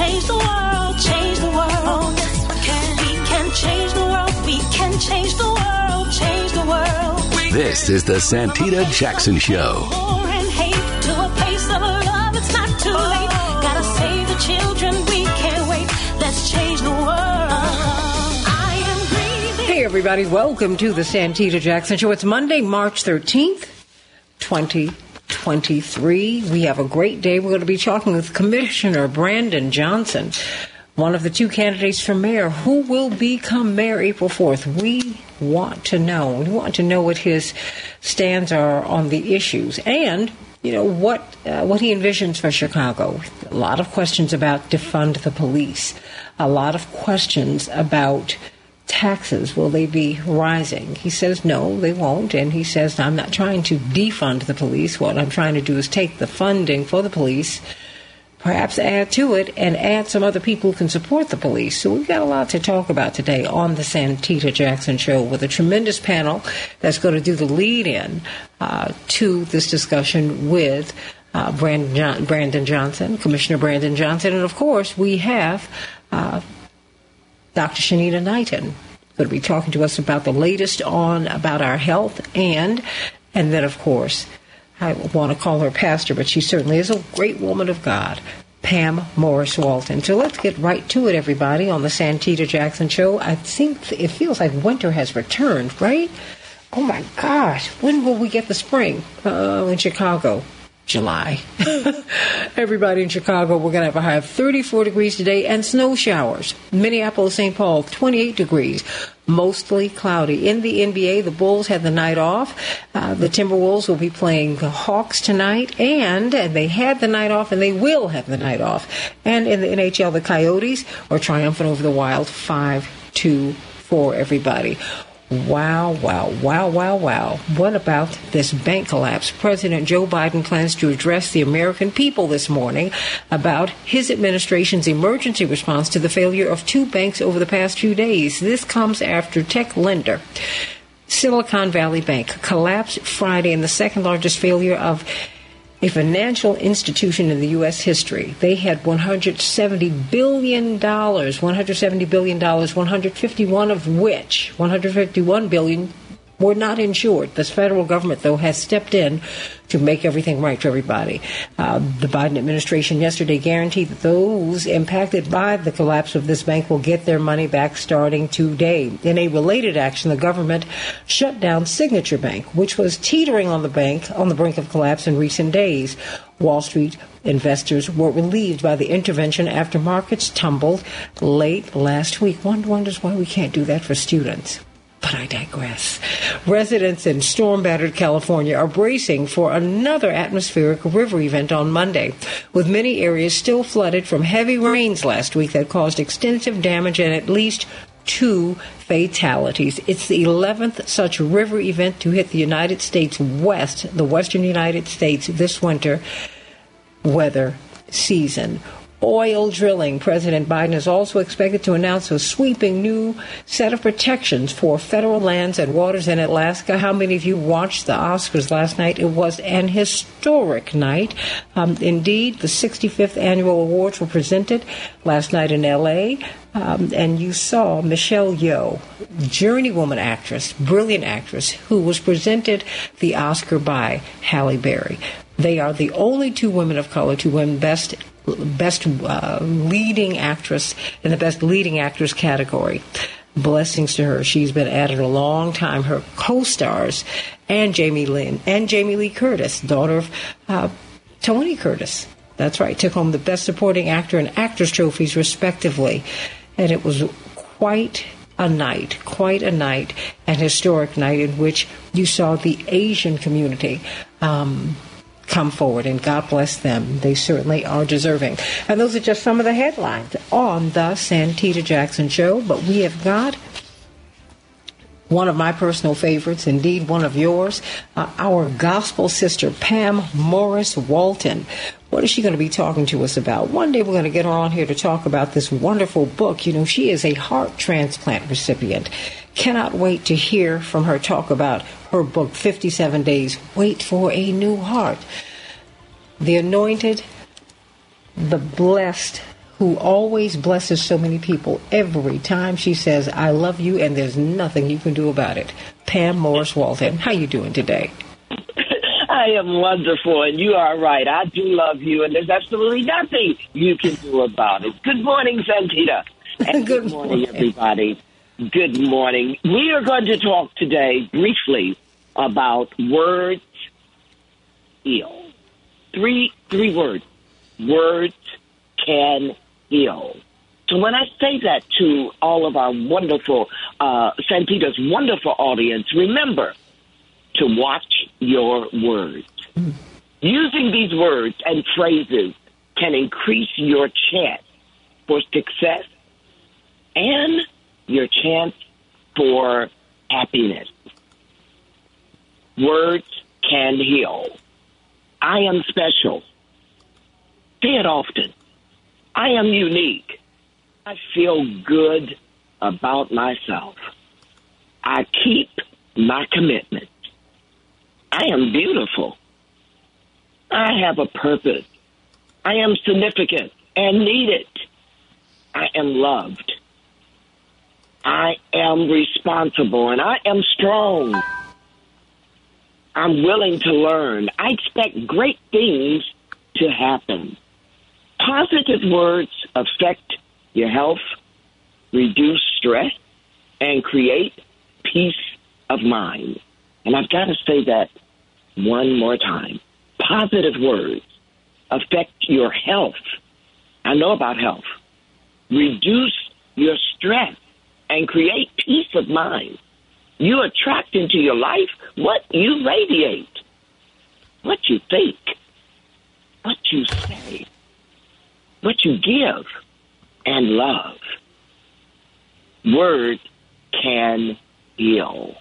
change the world, change the world. Oh, yes, we can. We can change the world. We can change the world, change the world. This is the Santita Jackson Show. War and hate to a place of love. It's not too oh. late. Gotta save the children. We can't wait. Let's change the world. Uh-huh. I am breathing. Hey, everybody, welcome to the Santita Jackson Show. It's Monday, March 13th, 2023. We have a great day. We're going to be talking with Commissioner Brandon Johnson, one of the two candidates for mayor. Who will become mayor April 4th? We want to know. We want to know what his stands are on the issues and you know what uh, what he envisions for Chicago. A lot of questions about defund the police. A lot of questions about taxes will they be rising? He says no, they won't, and he says I'm not trying to defund the police. What I'm trying to do is take the funding for the police, perhaps add to it, and add some other people who can support the police. So we've got a lot to talk about today on the Santita Jackson Show with a tremendous panel that's going to do the lead-in uh, to this discussion with. Uh, Brandon, John- Brandon Johnson, Commissioner Brandon Johnson, and of course we have uh, Dr. Shanina Knighton going to be talking to us about the latest on about our health and and then of course I want to call her pastor, but she certainly is a great woman of God. Pam Morris Walton. So let's get right to it, everybody, on the Santita Jackson Show. I think it feels like winter has returned, right? Oh my gosh, when will we get the spring? Uh, in Chicago. July. Everybody in Chicago, we're going to have a high of 34 degrees today and snow showers. Minneapolis, St. Paul, 28 degrees. Mostly cloudy. In the NBA, the Bulls had the night off. Uh, the Timberwolves will be playing the Hawks tonight, and, and they had the night off, and they will have the night off. And in the NHL, the Coyotes are triumphant over the Wild, 5 2 for everybody. Wow, wow, wow, wow, wow. What about this bank collapse? President Joe Biden plans to address the American people this morning about his administration's emergency response to the failure of two banks over the past few days. This comes after tech lender Silicon Valley Bank collapsed Friday in the second largest failure of a financial institution in the U.S. history. They had 170 billion dollars, 170 billion dollars, 151 of which 151 billion were not insured. The federal government, though, has stepped in to make everything right for everybody. Uh, the Biden administration yesterday guaranteed that those impacted by the collapse of this bank will get their money back starting today. In a related action, the government shut down Signature Bank, which was teetering on the bank on the brink of collapse in recent days. Wall Street investors were relieved by the intervention after markets tumbled late last week. One wonders why we can't do that for students. But I digress. Residents in storm battered California are bracing for another atmospheric river event on Monday, with many areas still flooded from heavy rains last week that caused extensive damage and at least two fatalities. It's the 11th such river event to hit the United States West, the western United States, this winter weather season. Oil drilling. President Biden is also expected to announce a sweeping new set of protections for federal lands and waters in Alaska. How many of you watched the Oscars last night? It was an historic night. Um, indeed, the 65th annual awards were presented last night in L.A. Um, and you saw Michelle Yeoh, journeywoman actress, brilliant actress, who was presented the Oscar by Halle Berry. They are the only two women of color to win Best Best uh, Leading Actress in the Best Leading Actress category. Blessings to her. She's been at it a long time. Her co-stars and Jamie Lynn and Jamie Lee Curtis, daughter of uh, Tony Curtis. That's right. Took home the Best Supporting Actor and Actress trophies respectively, and it was quite a night, quite a night, an historic night in which you saw the Asian community. Um, come forward, and God bless them. They certainly are deserving. And those are just some of the headlines on the Santita Jackson Show. But we have got one of my personal favorites, indeed one of yours, uh, our gospel sister, Pam Morris Walton. What is she going to be talking to us about? One day we're going to get her on here to talk about this wonderful book. You know, she is a heart transplant recipient. Cannot wait to hear from her talk about her book, 57 Days Wait for a New Heart. The anointed, the blessed who always blesses so many people every time she says, I love you and there's nothing you can do about it. Pam Morris Walton, how you doing today? I am wonderful, and you are right. I do love you, and there's absolutely nothing you can do about it. Good morning, Santita. And Good good, morning, morning. everybody. Good morning. We are going to talk today briefly about words heal. Three three words. Words can heal. So when I say that to all of our wonderful uh, Peter's wonderful audience, remember to watch your words. Using these words and phrases can increase your chance for success and your chance for happiness. Words can heal. I am special. Say it often. I am unique. I feel good about myself. I keep my commitment. I am beautiful. I have a purpose. I am significant and needed. I am loved. I am responsible and I am strong. I'm willing to learn. I expect great things to happen. Positive words affect your health, reduce stress, and create peace of mind. And I've got to say that one more time. Positive words affect your health. I know about health. Reduce your stress and create peace of mind. You attract into your life what you radiate, what you think, what you say, what you give and love. Words can heal.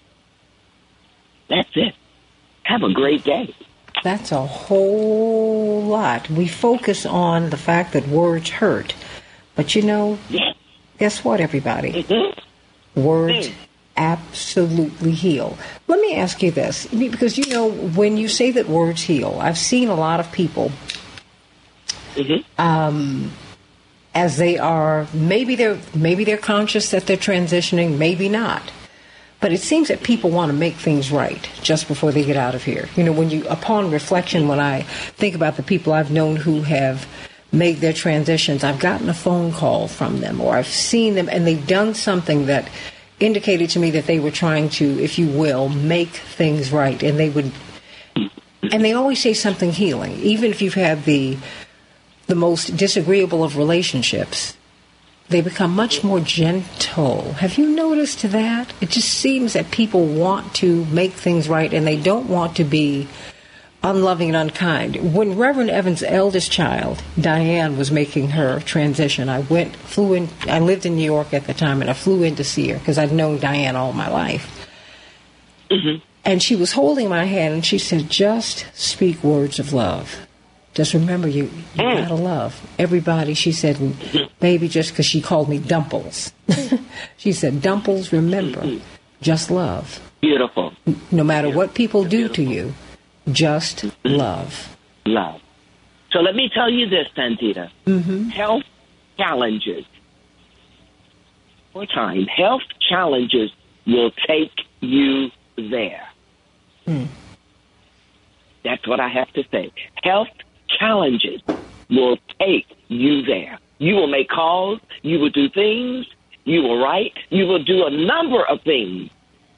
That's it. Have a great day. That's a whole lot. We focus on the fact that words hurt. But you know, Yes. Guess what, everybody? Mhm. Words Mm. absolutely heal. Let me ask you this because you know, when you say that words heal, I've seen a lot of people Mhm. um, as they are maybe they're maybe they're conscious that they're transitioning, maybe not. But it seems that people want to make things right just before they get out of here. You know, when you upon reflection, when I think about the people I've known who have made their transitions, I've gotten a phone call from them or I've seen them and they've done something that indicated to me that they were trying to, if you will, make things right and they would and they always say something healing, even if you've had the the most disagreeable of relationships, they become much more gentle. Have you noticed that? It just seems that people want to make things right and they don't want to be unloving and unkind. When Reverend Evans' eldest child, Diane, was making her transition, I went, flew in, I lived in New York at the time and I flew in to see her because I'd known Diane all my life. And she was holding my hand and she said, just speak words of love. Just remember, you, you Mm. gotta love everybody. She said, baby, just because she called me Dumples. she said, Dumples, remember, just love. Beautiful. No matter what people do to you, just love. Love. So let me tell you this, Santita. Mm-hmm. Health challenges. More time. Health challenges will take you there. That's what I have to say. Health challenges will take you there. You will make calls. You will do things. You will write. You will do a number of things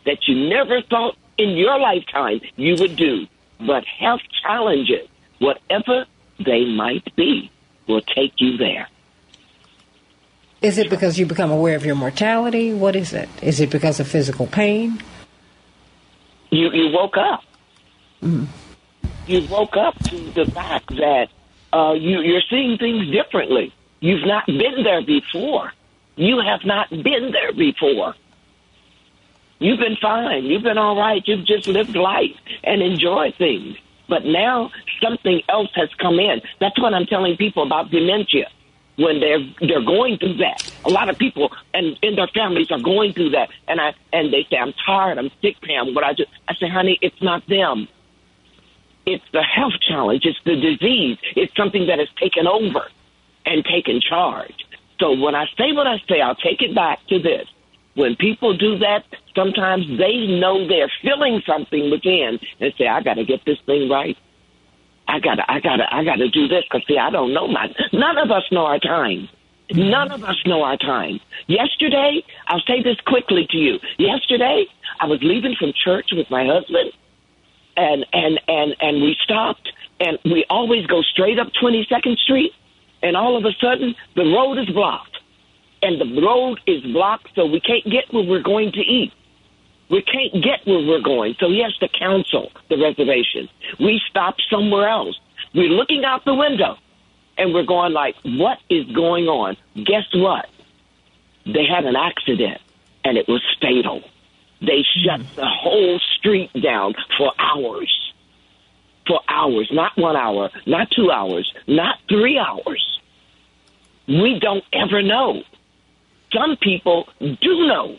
that you never thought in your lifetime you would do. But health challenges, whatever they might be, will take you there. Is it because you become aware of your mortality? What is it? Is it because of physical pain? You you woke up. You woke up to the fact that uh, you you're seeing things differently. You've not been there before. You have not been there before. You've been fine. You've been all right. You've just lived life and enjoyed things. But now something else has come in. That's what I'm telling people about dementia. When they're they're going through that, a lot of people and in their families are going through that, and I and they say, "I'm tired, I'm sick, Pam." What I just I say, "Honey, it's not them. It's the health challenge. It's the disease. It's something that has taken over. and taken charge. So when I say what I say, I'll take it back to this. When people do that, sometimes they know they're feeling something within and say, I got to get this thing right. I gotta, I gotta, I gotta do this because see, I don't know my. None of us know our time. None of us know our time. Yesterday, I'll say this quickly to you. Yesterday, I was leaving from church with my husband, and and and and we stopped, and we always go straight up Twenty Second Street, and all of a sudden, the road is blocked, and the road is blocked, so we can't get where we're going to eat. We can't get where we're going, so he has to cancel the reservation. We stop somewhere else. We're looking out the window, and we're going like, "What is going on?" Guess what? They had an accident, and it was fatal. They shut the whole street down for hours. For hours, not one hour, not two hours, not three hours. We don't ever know. Some people do know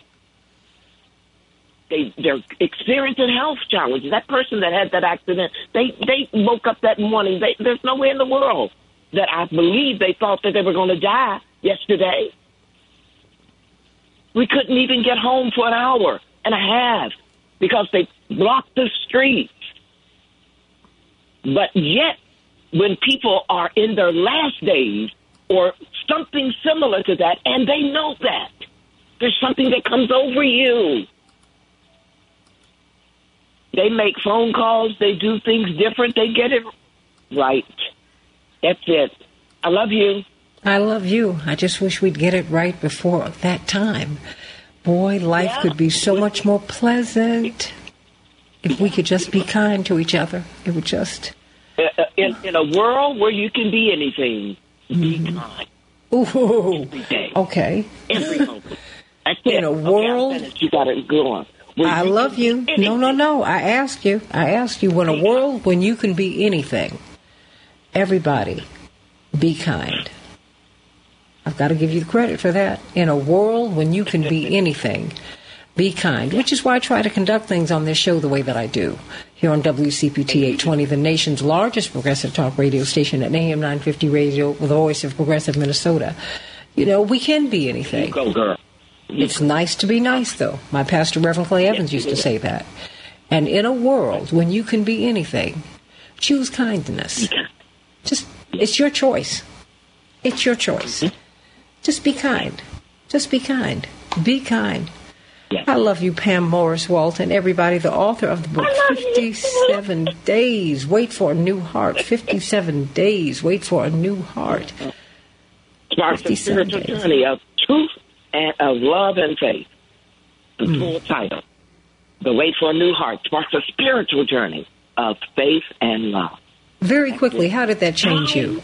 they they're experiencing health challenges. That person that had that accident, they they woke up that morning. They, there's no way in the world that I believe they thought that they were going to die yesterday. We couldn't even get home for an hour and a half because they blocked the streets. But yet, when people are in their last days or something similar to that, and they know that, there's something that comes over you. They make phone calls, they do things different, they get it right. That's it. I love you. I love you. I just wish we'd get it right before that time. Boy, life Yeah. could be so much more pleasant if we could just be kind to each other. It would just. Uh, In, in a world where you can be anything, Mm-hmm. be kind Ooh. every day, Okay. every moment. That's it. In a world- finished. you got to go on. Where I can love you. No, no, no. I asked you. I asked you. When a world when you can be anything, everybody, be kind. I've got to give you the credit for that. In a world when you can be anything, be kind. Which is why I try to conduct things on this show the way that I do. Here on WCPT 820, the nation's largest progressive talk radio station at AM 950 Radio, the voice of progressive Minnesota. You know, we can be anything. Go, girl. It's nice to be nice, though. My pastor, Reverend Clay Evans, used to say that. And in a world when you can be anything, choose kindness. Just, it's your choice. It's your choice. Mm-hmm. Just be kind. Just be kind. Be kind. Yeah. I love you, Pam Morris Walton, everybody, the author of the book I love you. 57 Days, Wait for a New Heart. 57 Days, Wait for a New Heart. The 57 spiritual days. journey of truth and of love and faith. The Hmm. full title. The Wait for a New Heart marks a spiritual journey of faith and love. Very quickly, how did that change you?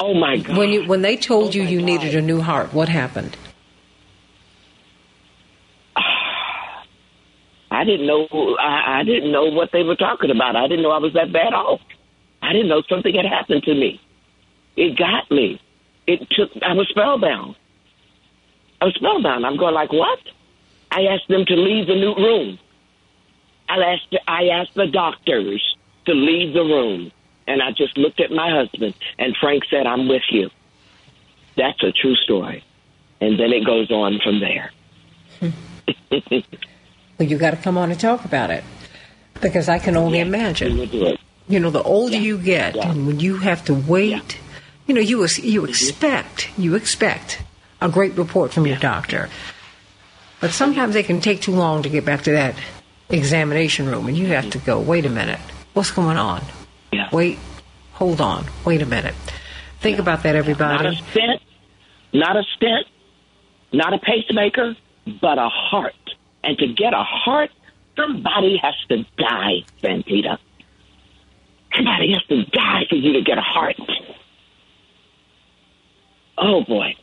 Oh my God. When you when they told Oh you you God. needed a new heart, what happened? I didn't know I, I didn't know what they were talking about. I didn't know I was that bad off. I didn't know something had happened to me. It got me. It took I was spellbound. I was spellbound. I'm going like what? I asked them to leave the new room. I asked I asked the doctors to leave the room. And I just looked at my husband and Frank said, I'm with you. That's a true story. And then it goes on from there. Well, you got to come on and talk about it because I can only We imagine. will do it. You know, the older Yeah. you get, Yeah. and when you have to wait, you know, you you mm-hmm. expect you expect a great report from your doctor, but sometimes they can take too long to get back to that examination room, and you have to go. Wait a minute, what's going on? Yeah. Wait, hold on. Wait a minute. Think about that, everybody. Not a stent, not a stent, not a pacemaker, but a heart. And to get a heart, somebody has to die, Santita. Somebody has to die for you to get a heart. Oh boy.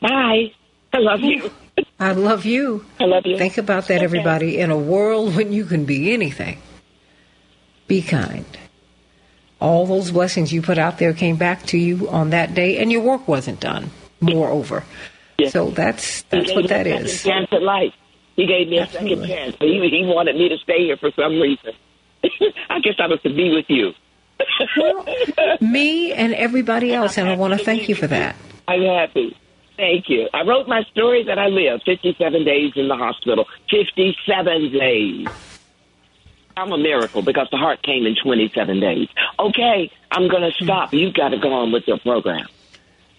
Bye. I love you. I love you. I love you. Think about that, Okay. everybody. In a world when you can be anything, be kind. All those blessings you put out there came back to you on that day, and your work wasn't done. Moreover, Yeah. so that's that's what that is. that a second is. chance at life. He gave me a Absolutely. second chance. He, he wanted me to stay here for some reason. I guess I was to be with you. Well, me and everybody else, and I want to thank you for that. I'm happy. Thank you. I wrote my story that I lived 57 days in the hospital. 57 days. I'm a miracle because the heart came in 27 days. Okay, I'm going to stop. You've got to go on with your program.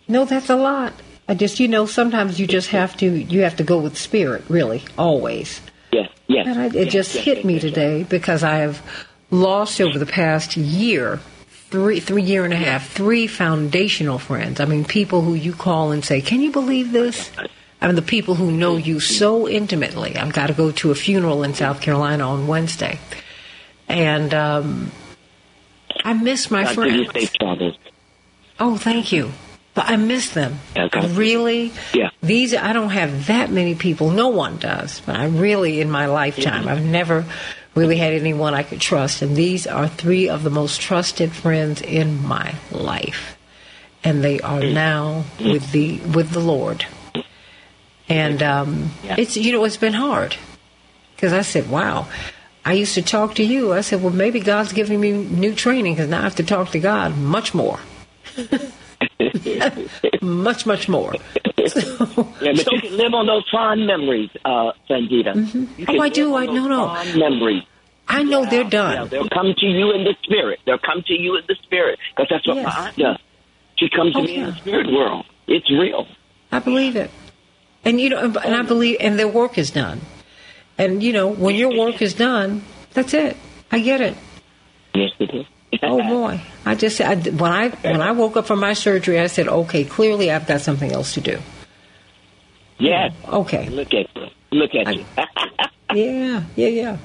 No, that's a lot. I just, you know, sometimes you just have to, you have to go with spirit, really, always. Yes, yes. And I, it yes, just yes, hit yes, me today because I have lost over the past year, three, three year and a half, three foundational friends. I mean, people who you call and say, "Can you believe this?" I mean, the people who know you so intimately. I've got to go to a funeral in South Carolina on Wednesday, and um, I miss my God friends. Oh, thank you. But I miss them. Okay. Really. Yeah. These I don't have that many people. No one does. But I really, in my lifetime, I've never really had anyone I could trust. And these are three of the most trusted friends in my life, and they are now with the with the Lord. And um, Yeah. it's you know it's been hard because I said, wow. I used to talk to you. I said, well, maybe God's giving me new training because now I have to talk to God much more. much, much more. So, Yeah, but you can live on those fond memories, uh, Santita. Can Oh, I do. I- no, no. Fond memories. I know they're Yeah, done. they'll come to you in the spirit. They'll come to you in the spirit because that's what Yes. my aunt does. She comes to Oh, me in the spirit world. It's real. I believe it. And you know, and I believe, and their work is done. And you know, when your work is done, that's it. I get it. Yes, it is. Oh boy, I just I, when I when I woke up from my surgery, I said, okay, clearly I've got something else to do. yes. Okay, Look at you. Look at you. yeah, yeah, yeah.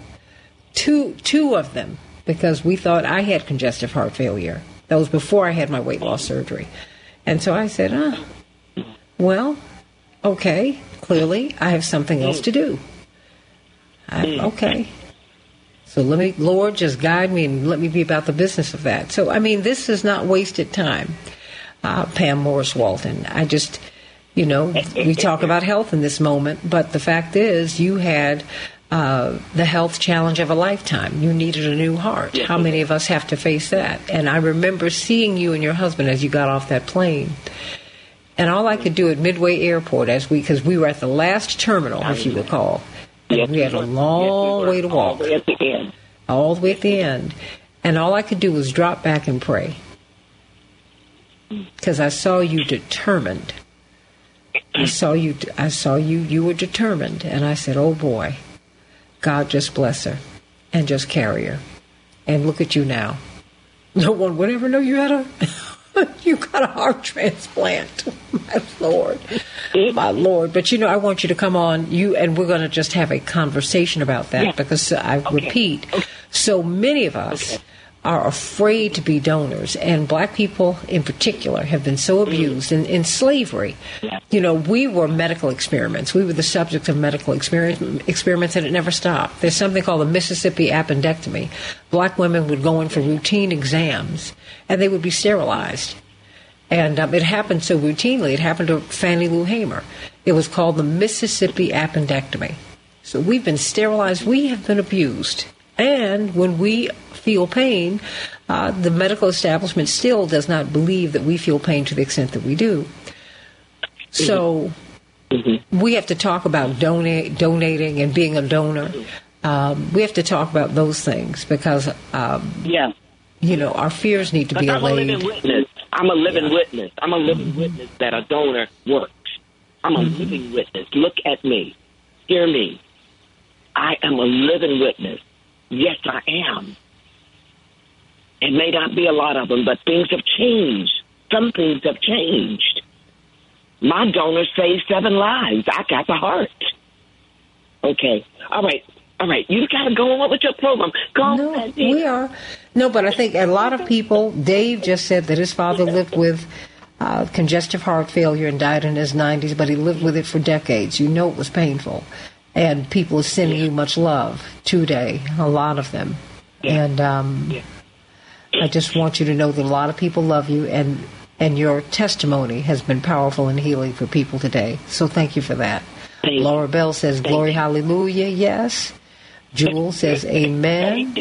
Two two of them because we thought I had congestive heart failure. That was before I had my weight loss surgery, and so I said, ah, well, okay, clearly I have something else to do. I, okay. So let me, Lord, just guide me and let me be about the business of that. So, I mean, this is not wasted time, uh, Pam Morris Walton. I just, you know, we talk about health in this moment, but the fact is, you had uh, the health challenge of a lifetime. You needed a new heart. How many of us have to face that? And I remember seeing you and your husband as you got off that plane. And all I could do at Midway Airport, as we, because we were at the last terminal, if you recall, Yes, we had a long Yes, way to were. All walk, the way at the end. all the way at the end. And all I could do was drop back and pray. Mm. Because I saw you determined. I mm. saw you. I saw you. You were determined, and I said, "Oh boy, God just bless her, and just carry her." And look at you now. No one would ever know you had a you got a heart transplant. My Lord, my Lord. But you know, I want you to come on you, and we're going to just have a conversation about that Yeah. because I repeat, so many of us Okay. Are afraid to be donors, and black people in particular have been so abused in, in slavery. You know, we were medical experiments. We were the subject of medical experiment, experiments, and it never stopped. There's something called the Mississippi appendectomy. Black women would go in for routine exams, and they would be sterilized. And um, it happened so routinely. It happened to Fannie Lou Hamer. It was called the Mississippi appendectomy. So we've been sterilized. We have been abused. And when we feel pain, uh, the medical establishment still does not believe that we feel pain to the extent that we do. So we have to talk about donate, donating and being a donor. Um, we have to talk about those things because, um, Yeah. you know, our fears need to But be I'm a living witness. I'm a living Yeah. witness. I'm a living witness that a donor works. I'm a living witness. Look at me. Hear me. I am a living witness. Yes, I am. It may not be a lot of them, but things have changed. Some things have changed. My donor saved seven lives. I got the heart. Okay. All right. All right. You've got to go on with your program. Go on. No, we are. No, but I think a lot of people, Dave just said that his father lived with uh, congestive heart failure and died in his 90s, but he lived with it for decades. You know it was painful. And people are sending you much love today, a lot of them. Yeah. And um, Yeah. I just want you to know that a lot of people love you, and, and your testimony has been powerful and healing for people today. So thank you for that. Thank you. Laura Bell says, Thank Glory, you. hallelujah, yes. Jewel says, Amen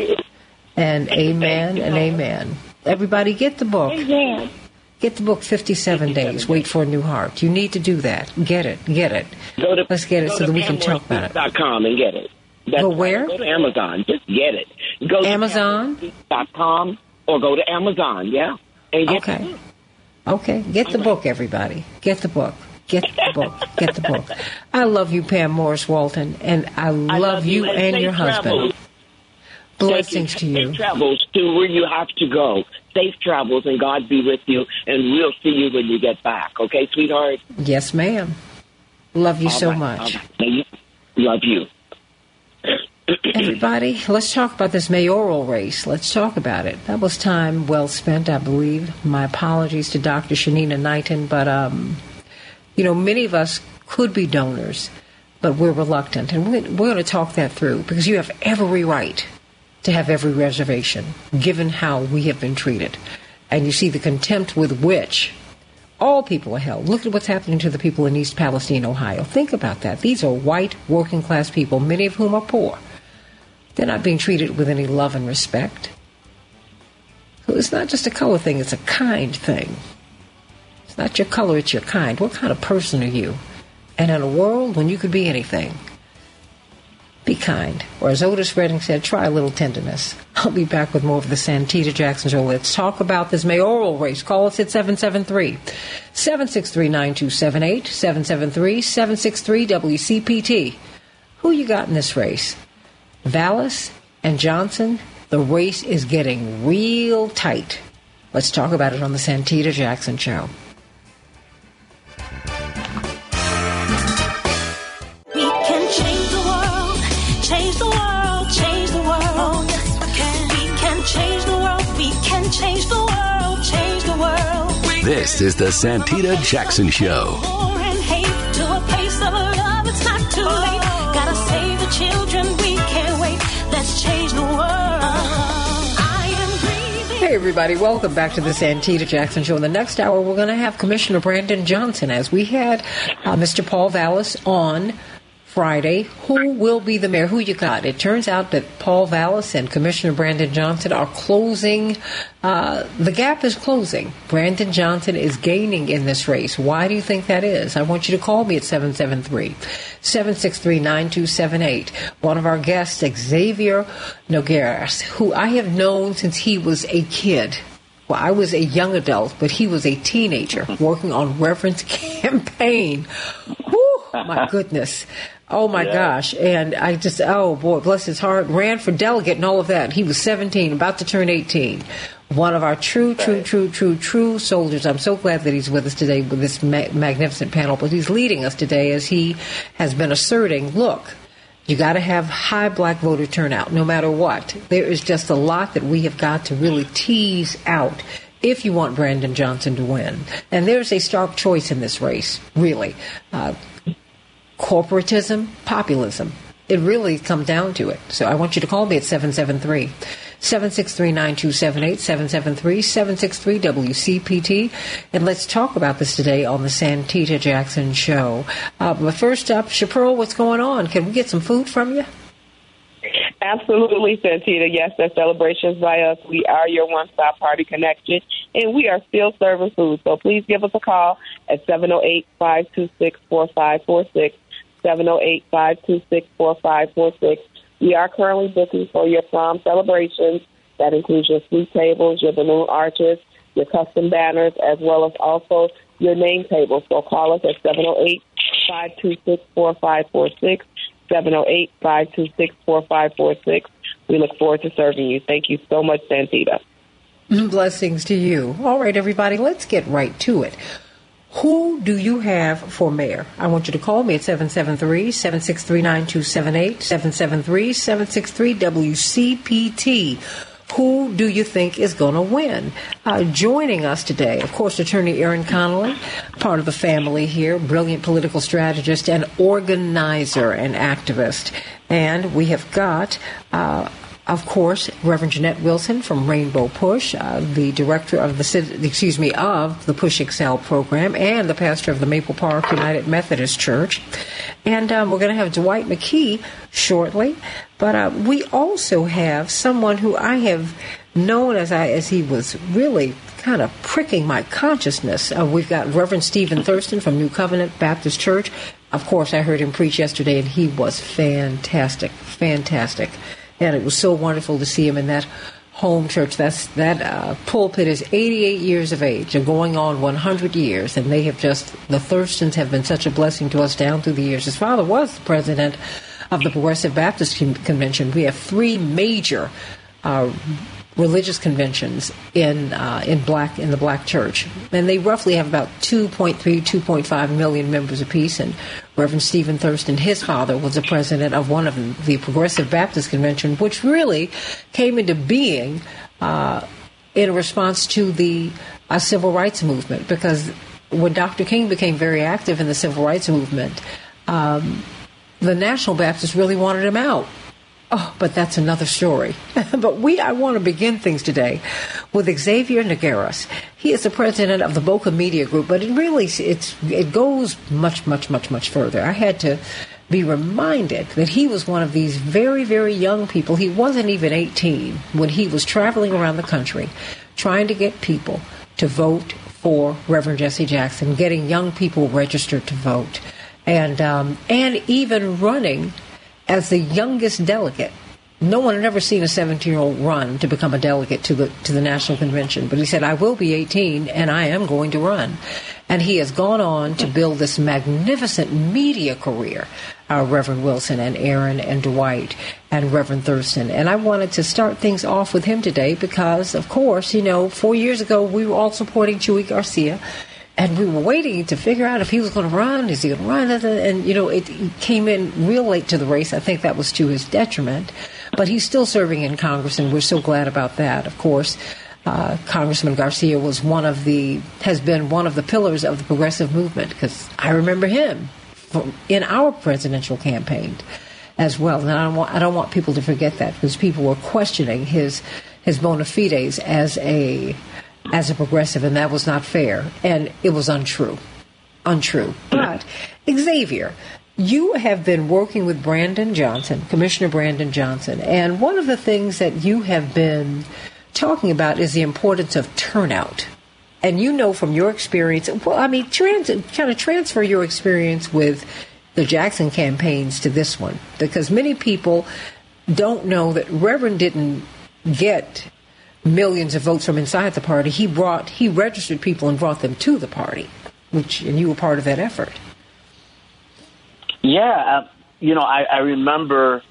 and amen and amen. Everybody, get the book. Amen. Get the book 57 days. Wait for a new heart. You need to do that. Get it. Get it. Go to Let's get it so that we can talk about it. PamelaSpeaks.com and get it. That's Go where? Go to Amazon. Just get it. Go to Amazon? Or go to Amazon. Yeah. And get Okay. Okay. Get the book, everybody. Get the book. Get the book. Get the book. I love you, Pam Morris Walton, and I love, I love you, and safe your husband. Blessings to you. Safe travels to where you have to go. Safe travels, and God be with you. And we'll see you when you get back. Okay, sweetheart. Yes, ma'am. Love you All so right, much. right. Love you. Everybody, let's talk about this mayoral race. Let's talk about it. That was time well spent, I believe. My apologies to Dr. Shanina Knighton, but um, you know, many of us could be donors, but we're reluctant, and we're, we're going to talk that through because you have every right to have every reservation, given how we have been treated, and you see the contempt with which all people are held. Look at what's happening to the people in East Palestine, Ohio. Think about that. These are white, working class people, many of whom are poor. They're not being treated with any love and respect. So it's not just a color thing, it's a kind thing. It's not your color, it's your kind. What kind of person are you? And in a world when you could be anything, be kind. Or as Otis Redding said, try a little tenderness. I'll be back with more of the Santita Jackson Show. Let's talk about this mayoral race. Call us at 773 763 9278 773 763 WCPT. Who you got in this race? Vallas and Johnson? The race is getting real tight. Let's talk about it on the Santita Jackson Show. We can change the world, change Everybody, welcome back to the Santita Jackson Show. In the next hour, we're going to have Commissioner Brandon Johnson as we had uh, Mr. Paul Vallas on Friday. Who will be the mayor? Who you got? It turns out that Paul Vallas and Commissioner Brandon Johnson are closing. Uh, the gap is closing. Brandon Johnson is gaining in this race. Why do you think that is? I want you to call me at 773 763 9278. One of our guests, Xavier Nogueras, who I have known since he was a kid. Well, I was a young adult, but he was a teenager working on Reverend's campaign. Whew, my goodness. Oh my gosh. And I just, oh boy, bless his heart, ran for delegate and all of that. He was 17, about to turn 18. One of our true, true, true, true, true soldiers. I'm so glad that he's with us today with this ma- magnificent panel, but he's leading us today as he has been asserting, look, you got to have high black voter turnout no matter what. There is just a lot that we have got to really tease out if you want Brandon Johnson to win. And there's a stark choice in this race, really. Uh, corporatism, populism. It really comes down to it. So I want you to call me at 773 763 9278 773 763 WCPT. And let's talk about this today on the Santita Jackson Show. Uh, but first up, Chaparral, what's going on? Can we get some food from you? Absolutely, Santita. Yes, there's celebrations by us. We are your one stop party connection, and we are still serving food. So please give us a call at 708 526 4546. 708 526 4546. We are currently booking for your prom celebrations. That includes your sweet tables, your balloon arches, your custom banners, as well as also your name tables. So call us at 708 526 4546. 708 526 4546. We look forward to serving you. Thank you so much, Santita. Mm, blessings to you. All right, everybody, let's get right to it. Who do you have for mayor? I want you to call me at 773 763 9278, 773 763 WCPT. Who do you think is going to win? Uh, joining us today, of course, attorney Erin Connolly, part of the family here, brilliant political strategist and organizer and activist. And we have got uh, of course, Reverend Jeanette Wilson from Rainbow Push, uh, the director of the excuse me of the Push Excel program, and the pastor of the Maple Park United Methodist Church. And um, we're going to have Dwight McKee shortly, but uh, we also have someone who I have known as I as he was really kind of pricking my consciousness. Uh, we've got Reverend Stephen Thurston from New Covenant Baptist Church. Of course, I heard him preach yesterday, and he was fantastic, fantastic and it was so wonderful to see him in that home church. That's that uh, pulpit is 88 years of age, and going on 100 years, and they have just the Thurstons have been such a blessing to us down through the years. His father was the president of the Progressive Baptist Convention. We have three major. Uh, religious conventions in uh, in black in the black church, and they roughly have about 2.3, 2.5 million members apiece. And Reverend Stephen Thurston, his father, was the president of one of them, the Progressive Baptist Convention, which really came into being uh, in response to the uh, civil rights movement. Because when Dr. King became very active in the civil rights movement, um, the National Baptists really wanted him out Oh, but that's another story. but we, I want to begin things today with Xavier Nogueras. He is the president of the Boca Media Group, but it really it's it goes much, much, much, much further. I had to be reminded that he was one of these very, very young people. He wasn't even 18 when he was traveling around the country trying to get people to vote for Reverend Jesse Jackson, getting young people registered to vote, and um, and even running as the youngest delegate. No one had ever seen a 17 year old run to become a delegate to the to the national convention, but he said, "I will be 18, and I am going to run." And he has gone on to build this magnificent media career. Uh, Reverend Wilson and Aaron and Dwight and Reverend Thurston. And I wanted to start things off with him today because, of course, you know, four years ago we were all supporting Chuy Garcia and we were waiting to figure out if he was going to run. Is he going to run? And you know, it came in real late to the race. I think that was to his detriment, but he's still serving in Congress, and we're so glad about that. Of course, uh, Congressman Garcia was one of the has been one of the pillars of the progressive movement because I remember him from, in our presidential campaign as well. And I don't want I don't want people to forget that because people were questioning his his bona fides as a as a progressive, and that was not fair, and it was untrue. Untrue. But, Xavier, you have been working with Brandon Johnson, Commissioner Brandon Johnson, and one of the things that you have been talking about is the importance of turnout. And you know from your experience, well, I mean, trans, kind of transfer your experience with the Jackson campaigns to this one, because many people don't know that Reverend didn't get millions of votes from inside the party. He brought he registered people and brought them to the party, which and you were part of that effort. Yeah, uh, you know, I, I remember.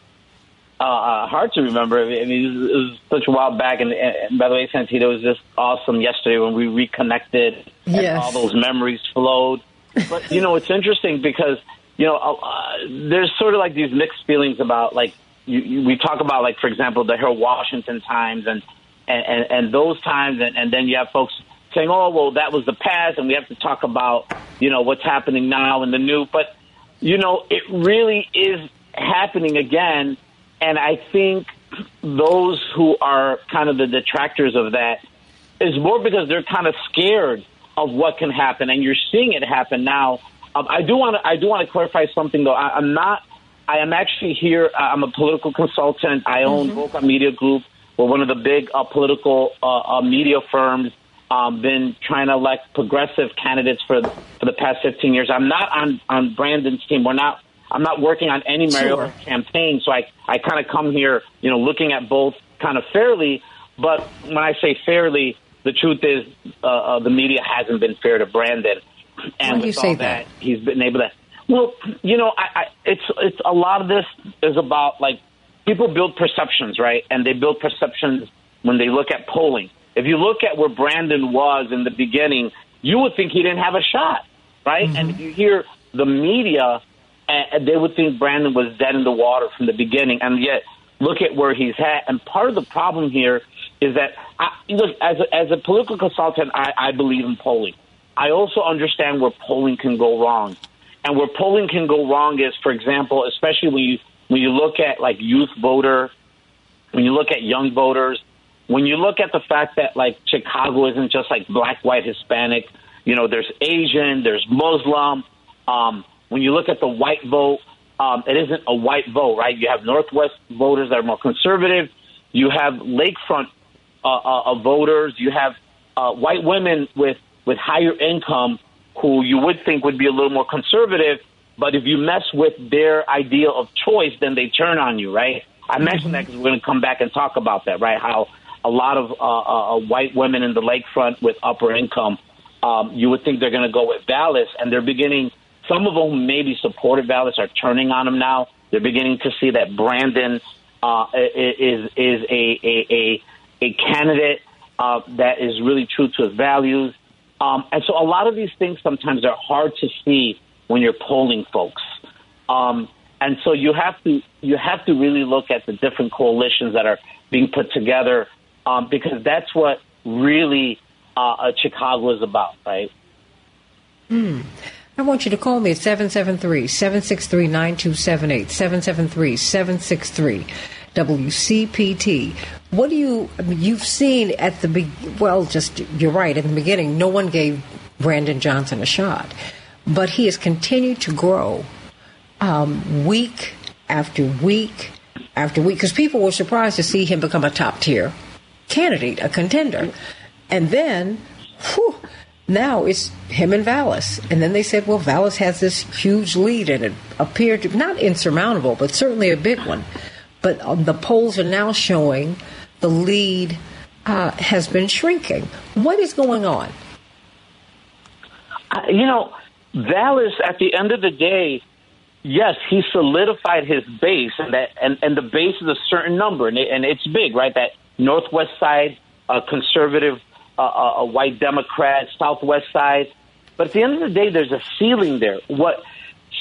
Uh, uh hard to remember. I mean, it was, it was such a while back, and, and by the way, Santita, it was just awesome yesterday when we reconnected yes. and all those memories flowed. But you know, it's interesting because you know uh, there's sort of like these mixed feelings about like you, you, we talk about like for example the Harold Washington times and and, and, and those times, and, and then you have folks saying, "Oh, well, that was the past, and we have to talk about you know what's happening now and the new." But you know, it really is happening again, and I think those who are kind of the detractors of that is more because they're kind of scared of what can happen, and you're seeing it happen now. Um, I do want to I do want to clarify something though. I, I'm not. I am actually here. I'm a political consultant. I own mm-hmm. Boca Media Group. We're one of the big uh, political uh, uh, media firms. Um, been trying to elect progressive candidates for for the past 15 years. I'm not on on Brandon's team. We're not. I'm not working on any Mariota sure. campaign, so I I kind of come here, you know, looking at both kind of fairly. But when I say fairly, the truth is uh, uh, the media hasn't been fair to Brandon. And Why do you say that? that? He's been able to. Well, you know, I, I, it's it's a lot of this is about like people build perceptions, right? And they build perceptions when they look at polling. If you look at where Brandon was in the beginning, you would think he didn't have a shot, right? Mm-hmm. And if you hear the media, uh, they would think Brandon was dead in the water from the beginning. And yet, look at where he's at. And part of the problem here is that, I, look, as a, as a political consultant, I, I believe in polling. I also understand where polling can go wrong. And where polling can go wrong is, for example, especially when you when you look at like youth voter when you look at young voters, when you look at the fact that like Chicago isn't just like black, white, Hispanic, you know, there's Asian, there's Muslim. Um, when you look at the white vote, um, it isn't a white vote, right? You have Northwest voters that are more conservative. You have lakefront uh, uh, uh, voters. You have uh, white women with with higher income who you would think would be a little more conservative, but if you mess with their idea of choice, then they turn on you, right? I mentioned that because we're going to come back and talk about that, right? How a lot of uh, uh, uh white women in the lakefront with upper income, um, you would think they're going to go with Vallas, and they're beginning. Some of them maybe supported Vallas are turning on him now. They're beginning to see that Brandon uh, is is a a a, a candidate uh, that is really true to his values. Um, and so a lot of these things sometimes are hard to see when you're polling folks. Um, and so you have to you have to really look at the different coalitions that are being put together um, because that's what really uh, Chicago is about, right? Hmm. I want you to call me at 773 763 9278. 773 763 WCPT. What do you, I mean, you've seen at the, be- well, just, you're right, in the beginning, no one gave Brandon Johnson a shot. But he has continued to grow um, week after week after week because people were surprised to see him become a top tier candidate, a contender. And then, whew, now it's him and Vallas. And then they said, well, Vallas has this huge lead, and it appeared to not insurmountable, but certainly a big one. But um, the polls are now showing the lead uh, has been shrinking. What is going on? Uh, you know, Vallas, at the end of the day, yes, he solidified his base, and that and, and the base is a certain number, and, it, and it's big, right? That northwest side, uh, conservative, uh, uh, a white Democrat, southwest side. But at the end of the day, there's a ceiling there. What?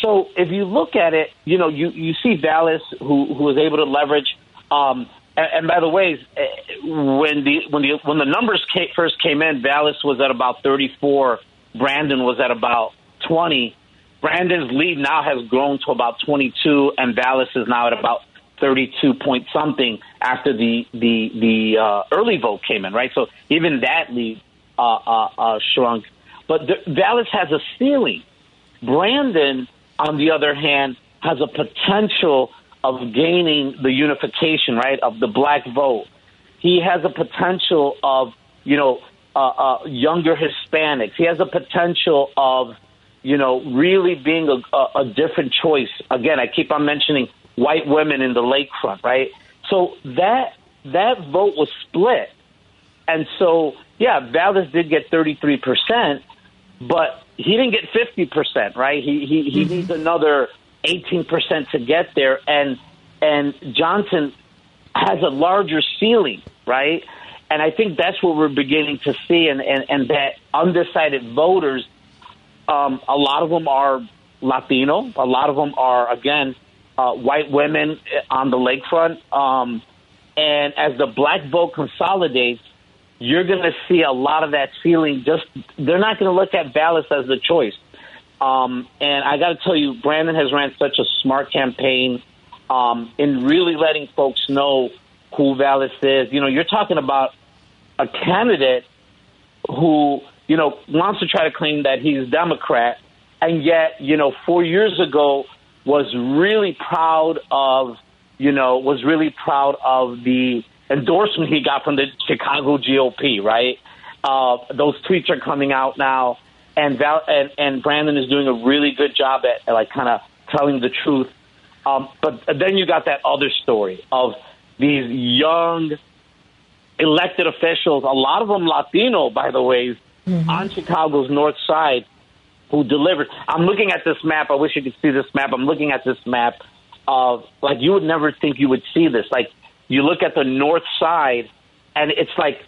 So if you look at it, you know, you you see Vallas who who was able to leverage. Um, and, and by the way, eh, when the when the when the numbers came, first came in, Vallas was at about 34. Brandon was at about 20. Brandon's lead now has grown to about 22, and Vallas is now at about 32 point something after the the the uh, early vote came in, right? So even that lead uh, uh, uh, shrunk. But the, Vallas has a ceiling. Brandon, on the other hand, has a potential of gaining the unification, right, of the black vote. He has a potential of, you know, uh, uh, younger Hispanics. He has a potential of you know, really being a, a, a different choice. Again, I keep on mentioning white women in the lakefront, right? So that that vote was split, and so yeah, Vallas did get thirty three percent, but he didn't get fifty percent, right? He he, he mm-hmm. needs another eighteen percent to get there, and and Johnson has a larger ceiling, right? And I think that's what we're beginning to see, and and, and that undecided voters um, a lot of them are Latino. A lot of them are, again, uh, white women on the lakefront. Um, and as the black vote consolidates, you're going to see a lot of that feeling. Just they're not going to look at Vallas as the choice. Um, and I got to tell you, Brandon has ran such a smart campaign um, in really letting folks know who Vallas is. You know, you're talking about a candidate who you know, wants to try to claim that he's Democrat, and yet, you know, four years ago was really proud of, you know, was really proud of the endorsement he got from the Chicago GOP, right? Uh, those tweets are coming out now, and Val- and, and Brandon is doing a really good job at, at like kind of telling the truth. Um, but then you got that other story of these young elected officials, a lot of them Latino, by the way, mm-hmm. on Chicago's north side who delivered. I'm looking at this map. I wish you could see this map. I'm looking at this map of like you would never think you would see this. Like you look at the north side, and it's like,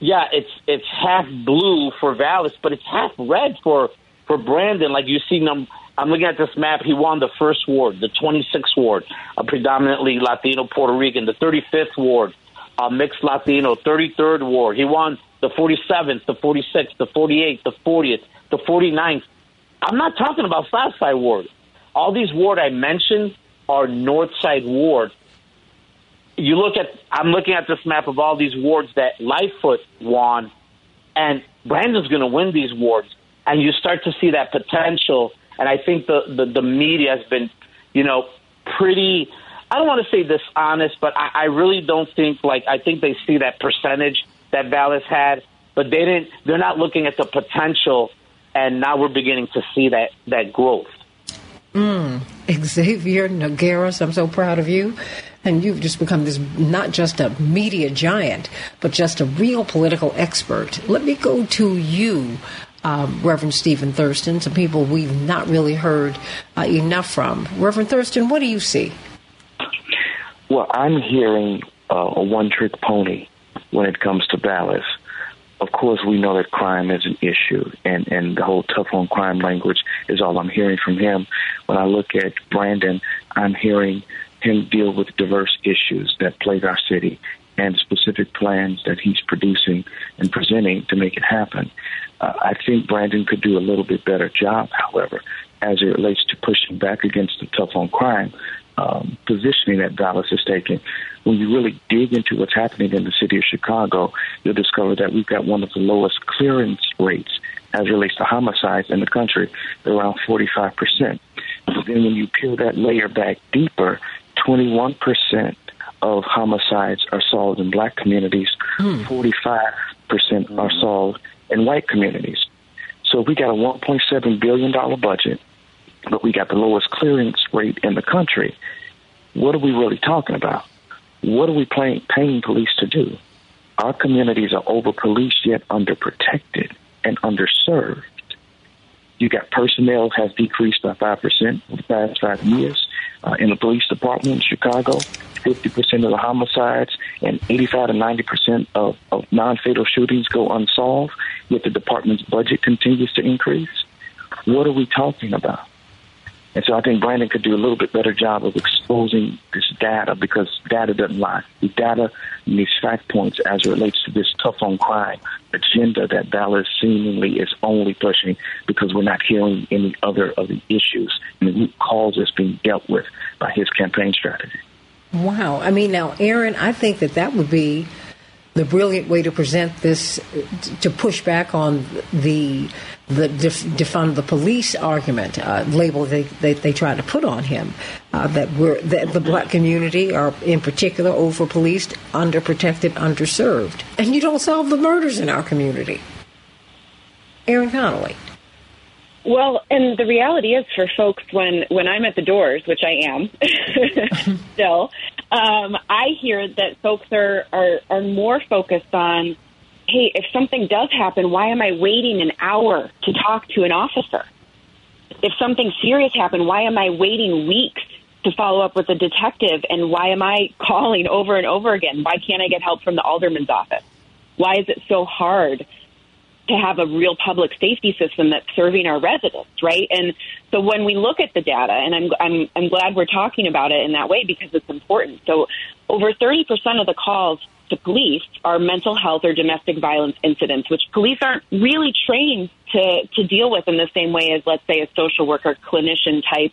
yeah, it's it's half blue for Vallas, but it's half red for for Brandon. Like you see them. I'm looking at this map. He won the first ward, the 26th ward, a predominantly Latino Puerto Rican, the 35th ward, a mixed Latino, 33rd ward. He won the 47th, the 46th, the 48th, the 40th, the 49th. I'm not talking about South Side Ward. All these ward I mentioned are North Side Ward. you look at, I'm looking at this map of all these wards that Lightfoot won, and Brandon's going to win these wards. And you start to see that potential. And I think the, the, the media has been, you know, pretty, I don't want to say dishonest, but I, I really don't think, like, I think they see that percentage that Vallas had, but they didn't, they're not looking at the potential. And now we're beginning to see that, that growth. Mm. Xavier Nogueras, I'm so proud of you. And you've just become this not just a media giant, but just a real political expert. Let me go to you, um, Reverend Stephen Thurston, some people we've not really heard uh, enough from. Reverend Thurston, what do you see? Well, I'm hearing uh, a one trick pony when it comes to Vallas of course, we know that crime is an issue, and, and the whole tough on crime language is all I'm hearing from him. When I look at Brandon, I'm hearing him deal with diverse issues that plague our city and specific plans that he's producing and presenting to make it happen. Uh, I think Brandon could do a little bit better job, however, as it relates to pushing back against the tough on crime um, positioning that Vallas is taking. When you really dig into what's happening in the city of Chicago, you'll discover that we've got one of the lowest clearance rates as it relates to homicides in the country, around 45%. But then when you peel that layer back deeper, 21% of homicides are solved in black communities, mm. 45% are solved in white communities. So we got a $1.7 billion budget but we got the lowest clearance rate in the country. What are we really talking about? What are we paying, paying police to do? Our communities are over policed yet underprotected and underserved. You got personnel has decreased by 5% in the past five years. Uh, in the police department in Chicago, 50% of the homicides and 85 to 90% of, of non fatal shootings go unsolved, yet the department's budget continues to increase. What are we talking about? And so I think Brandon could do a little bit better job of exposing this data because data doesn't lie. The data and these fact points as it relates to this tough on crime agenda that Vallas seemingly is only pushing because we're not hearing any other of the issues and the root causes being dealt with by his campaign strategy. Wow. I mean, now, Aaron, I think that that would be the brilliant way to present this to push back on the the def, defund the police argument uh, label they, they, they try to put on him uh, that we're that the black community are in particular over policed underprotected underserved. And you don't solve the murders in our community. Aaron connolly. Well, and the reality is for folks when when I'm at the doors, which I am still, um, I hear that folks are, are are more focused on, hey, if something does happen, why am I waiting an hour to talk to an officer? If something serious happened, why am I waiting weeks to follow up with a detective? And why am I calling over and over again? Why can't I get help from the alderman's office? Why is it so hard to have a real public safety system that's serving our residents, right? And so when we look at the data, and I'm I'm I'm glad we're talking about it in that way because it's important. So over 30% of the calls to police are mental health or domestic violence incidents, which police aren't really trained to to deal with in the same way as let's say a social worker clinician type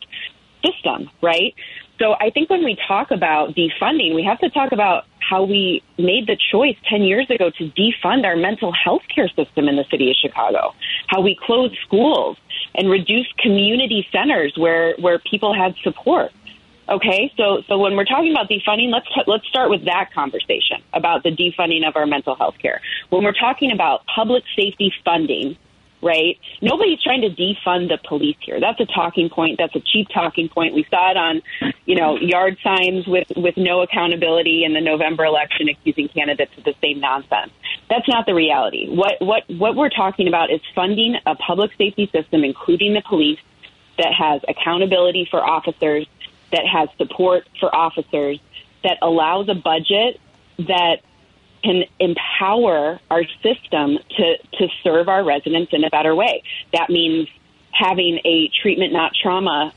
system, right? So I think when we talk about defunding, we have to talk about how we made the choice 10 years ago to defund our mental health care system in the city of Chicago, how we closed schools and reduced community centers where, where people had support. Okay, so so when we're talking about defunding, let's t- let's start with that conversation about the defunding of our mental health care. When we're talking about public safety funding, right? Nobody's trying to defund the police here. That's a talking point. That's a cheap talking point. We saw it on, you know, yard signs with with no accountability in the November election, accusing candidates of the same nonsense. That's not the reality. What what what we're talking about is funding a public safety system, including the police, that has accountability for officers, that has support for officers, that allows a budget that can empower our system to, to serve our residents in a better way. That means having a treatment not trauma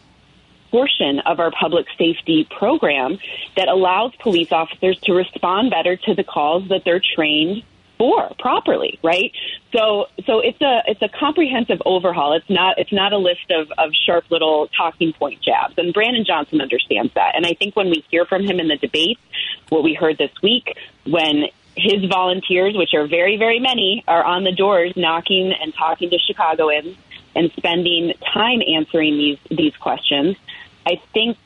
portion of our public safety program that allows police officers to respond better to the calls that they're trained for properly, right? So, so it's a it's a comprehensive overhaul. It's not it's not a list of, of sharp little talking point jabs. And Brandon Johnson understands that. And I think when we hear from him in the debates, what we heard this week, when his volunteers, which are very very many, are on the doors knocking and talking to Chicagoans and spending time answering these these questions, I think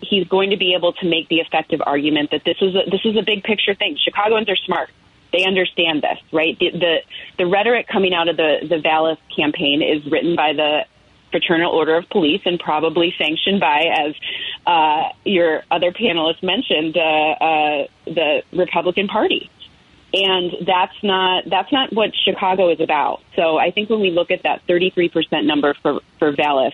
he's going to be able to make the effective argument that this is a, this is a big picture thing. Chicagoans are smart. They understand this, right? The, the the rhetoric coming out of the the Vallas campaign is written by the Fraternal Order of Police and probably sanctioned by, as uh, your other panelists mentioned, uh, uh, the Republican Party and that's not that's not what Chicago is about. So I think when we look at that 33% number for for Vallas,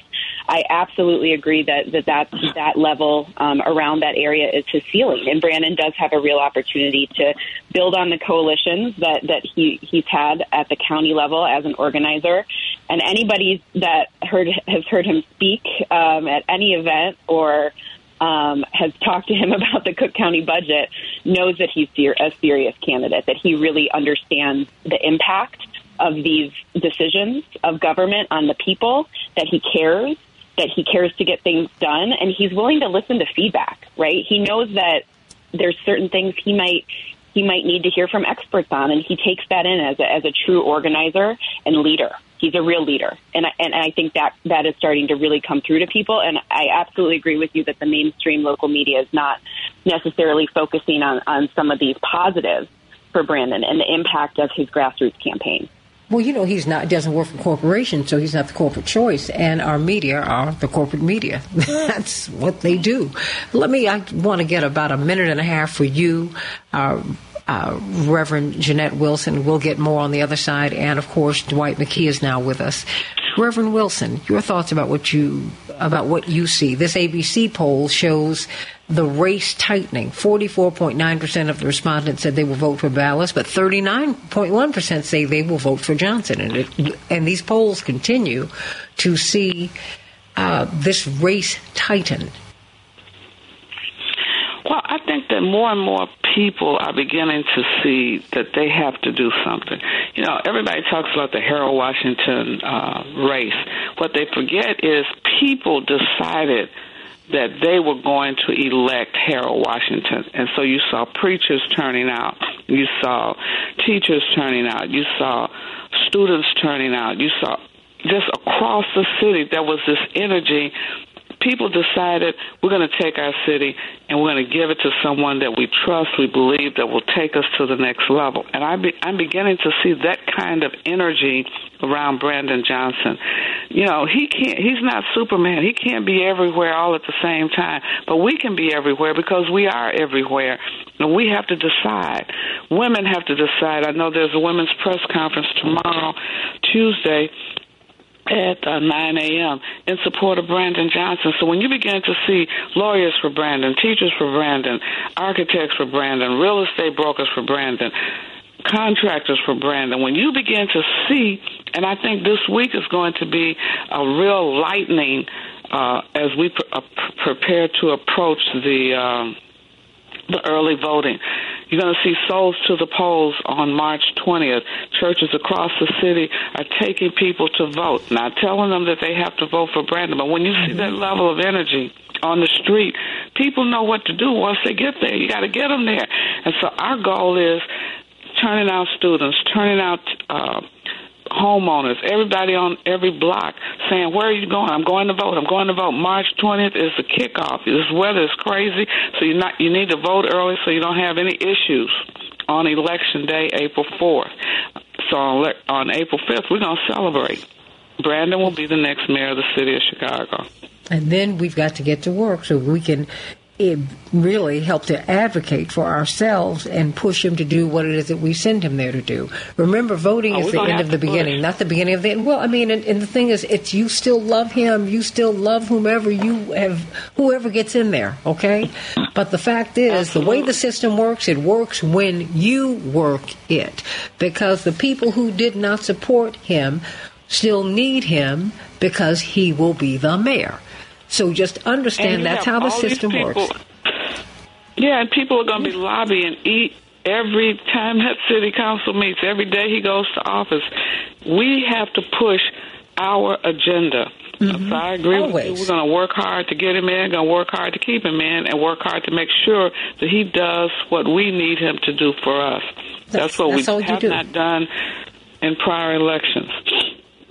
I absolutely agree that that that, that level um, around that area is his ceiling, and Brandon does have a real opportunity to build on the coalitions that that he he's had at the county level as an organizer, and anybody that heard has heard him speak um, at any event or um, has talked to him about the Cook County budget knows that he's a serious candidate, that he really understands the impact of these decisions of government on the people, that he cares, that he cares to get things done, and he's willing to listen to feedback, right? He knows that there's certain things he might he might need to hear from experts on, and he takes that in as a, as a true organizer and leader he's a real leader, and I, and I think that that is starting to really come through to people. And I absolutely agree with you that the mainstream local media is not necessarily focusing on on some of these positives for Brandon and the impact of his grassroots campaign. Well, you know, he's not doesn't work for corporations, so he's not the corporate choice, and our media are the corporate media. That's what they do. Let me. I want to get about a minute and a half for you. Uh, uh, Reverend Jeanette Wilson. We'll get more on the other side. And of course, Dwight McKee is now with us. Reverend Wilson, your thoughts about what you about what you see. This ABC poll shows the race tightening. 44.9% of the respondents said they will vote for Vallas, but 39.1% say they will vote for Johnson. And, it, and these polls continue to see uh, this race tighten. Well, I more and more people are beginning to see that they have to do something. You know, everybody talks about the Harold Washington uh, race. What they forget is people decided that they were going to elect Harold Washington. And so you saw preachers turning out, you saw teachers turning out, you saw students turning out, you saw just across the city there was this energy people decided we're going to take our city and we're going to give it to someone that we trust, we believe that will take us to the next level. And I be, I'm beginning to see that kind of energy around Brandon Johnson. You know, he can't. He's not Superman. He can't be everywhere all at the same time. But we can be everywhere because we are everywhere. And we have to decide. Women have to decide. I know there's a women's press conference tomorrow, Tuesday at uh, 9 a.m. in support of Brandon Johnson. So when you begin to see lawyers for Brandon, teachers for Brandon, architects for Brandon, real estate brokers for Brandon, contractors for Brandon, when you begin to see, and I think this week is going to be a real lightning uh, as we pre- uh, prepare to approach the. Uh, the early voting. You're going to see souls to the polls on March 20th. Churches across the city are taking people to vote, not telling them that they have to vote for Brandon. But when you see that level of energy on the street, people know what to do once they get there. You got to get them there. And so our goal is turning out students, turning out uh, homeowners, everybody on every block saying, Where are you going? I'm going to vote. I'm going to vote. March 20th is the kickoff. This weather is crazy, so you not you need to vote early so you don't have any issues on election day, April 4th. So on, on April 5th, we're going to celebrate. Brandon will be the next mayor of the city of Chicago. And then we've got to get to work so we can it really helped to advocate for ourselves and push him to do what it is that we send him there to do. Remember, voting oh, is the end of the push. beginning, not the beginning of the end. Well, I mean, and, and, the thing is, it's you still love him, you still love whomever you have, whoever gets in there, okay? But the fact is, Absolutely. the way the system works, it works when you work it. Because the people who did not support him still need him because he will be the mayor. So just understand that's how the system works. Yeah, and people are going to be lobbying eat every time that city council meets, every day he goes to office, we have to push our agenda. Mm-hmm. So I agree with Always. you. We're going to work hard to get him in, going to work hard to keep him in, and work hard to make sure that he does what we need him to do for us. That's, what that's we have do. not done in prior elections.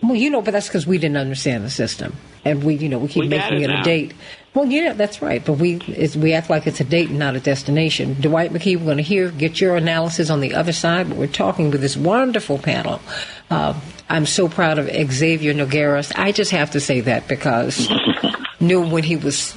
Well, you know, but that's because we didn't understand the system, and we, you know, we keep We making it it, a date. Well, yeah, that's right. But we it's, we act like it's a date, and not a destination. Dwight McKee, we're going to hear get your analysis on the other side. But we're talking with this wonderful panel. Uh, I'm so proud of Xavier Nogueras. I just have to say that because knew when he was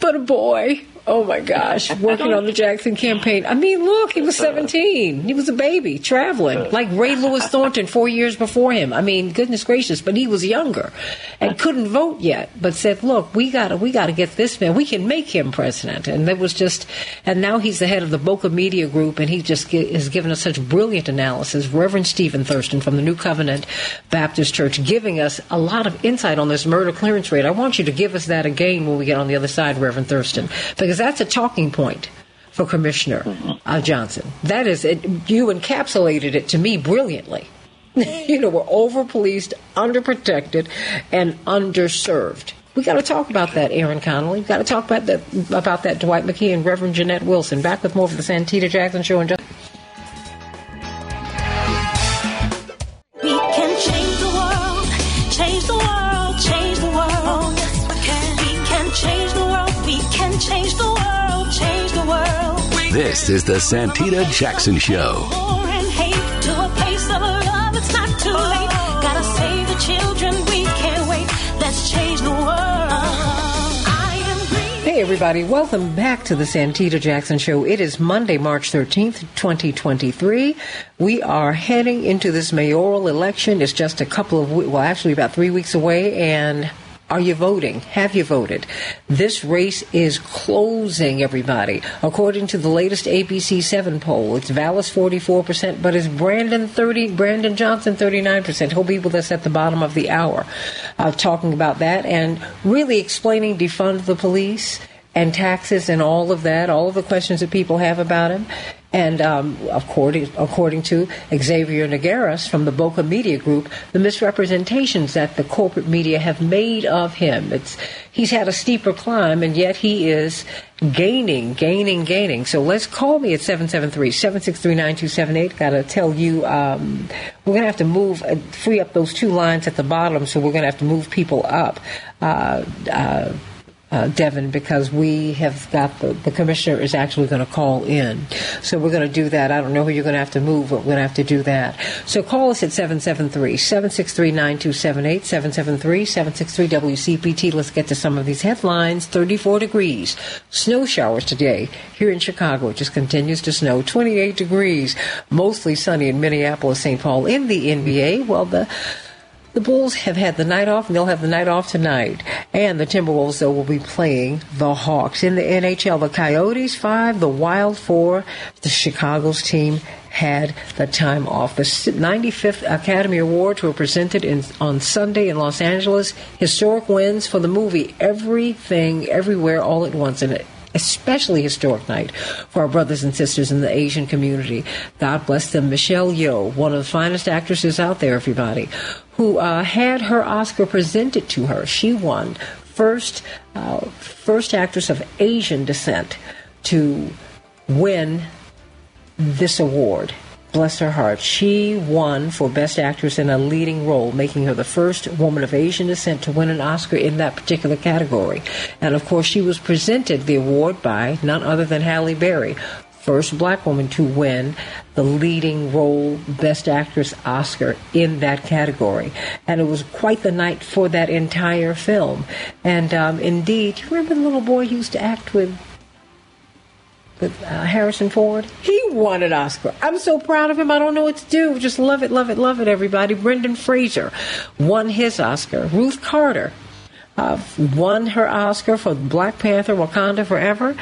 but a boy. Oh my gosh, working on the Jackson campaign. I mean, look, he was 17. He was a baby traveling like Ray Lewis Thornton four years before him. I mean, goodness gracious, but he was younger and couldn't vote yet, but said, "Look, we got to we got to get this man. We can make him president." And that was just and now he's the head of the Boca Media Group and he just has given us such brilliant analysis. Reverend Stephen Thurston from the New Covenant Baptist Church giving us a lot of insight on this murder clearance rate. I want you to give us that again when we get on the other side, Reverend Thurston, because that's a talking point for Commissioner uh, Johnson. That is, it, you encapsulated it to me brilliantly. you know, we're over policed, underprotected, and underserved. We got to talk about that, Aaron Connolly. We got to talk about that, about that, Dwight McKee and Reverend Jeanette Wilson. Back with more of the Santita Jackson Show in just. Change the world. I am green. Hey, everybody, welcome back to the Santita Jackson Show. It is Monday, March 13th, 2023. We are heading into this mayoral election. It's just a couple of, we- well, actually about three weeks away, and are you voting? Have you voted? This race is closing, everybody. According to the latest ABC 7 poll, it's Vallas 44%, but it's Brandon 30, Brandon Johnson 39%. He'll be with us at the bottom of the hour, uh, talking about that and really explaining defund the police and taxes and all of that, all of the questions that people have about him. And um, according, according to Xavier Nogueras from the Boca Media Group, the misrepresentations that the corporate media have made of him. It's, he's had a steeper climb, and yet he is gaining, gaining, gaining. So let's call me at 773-763-9278. Got to tell you, um, we're going to have to move, uh, free up those two lines at the bottom, so we're going to have to move people up. Uh, uh, uh, Devin, because we have got the, the commissioner is actually going to call in. So we're going to do that. I don't know who you're going to have to move, but we're going to have to do that. So call us at 773 763 9278, 773 763 WCPT. Let's get to some of these headlines. 34 degrees. Snow showers today here in Chicago. It just continues to snow. 28 degrees. Mostly sunny in Minneapolis, St. Paul. In the NBA, well, the the Bulls have had the night off, and they'll have the night off tonight. And the Timberwolves, though, will be playing the Hawks. In the NHL, the Coyotes, five, the Wild, four. The Chicago's team had the time off. The 95th Academy Awards were presented in, on Sunday in Los Angeles. Historic wins for the movie Everything, Everywhere, All at Once. And it especially historic night for our brothers and sisters in the Asian community. God bless them. Michelle Yeoh, one of the finest actresses out there, everybody, who uh, had her Oscar presented to her. She won first uh, first actress of Asian descent to win this award. Bless her heart. She won for Best Actress in a Leading Role, making her the first woman of Asian descent to win an Oscar in that particular category. And of course, she was presented the award by none other than Halle Berry, first black woman to win the leading role Best Actress Oscar in that category. And it was quite the night for that entire film. And um, indeed, you remember the little boy who used to act with with uh, Harrison Ford. He won an Oscar. I'm so proud of him. I don't know what to do. Just love it, love it, love it, everybody. Brendan Fraser won his Oscar. Ruth Carter uh, won her Oscar for Black Panther Wakanda Forever,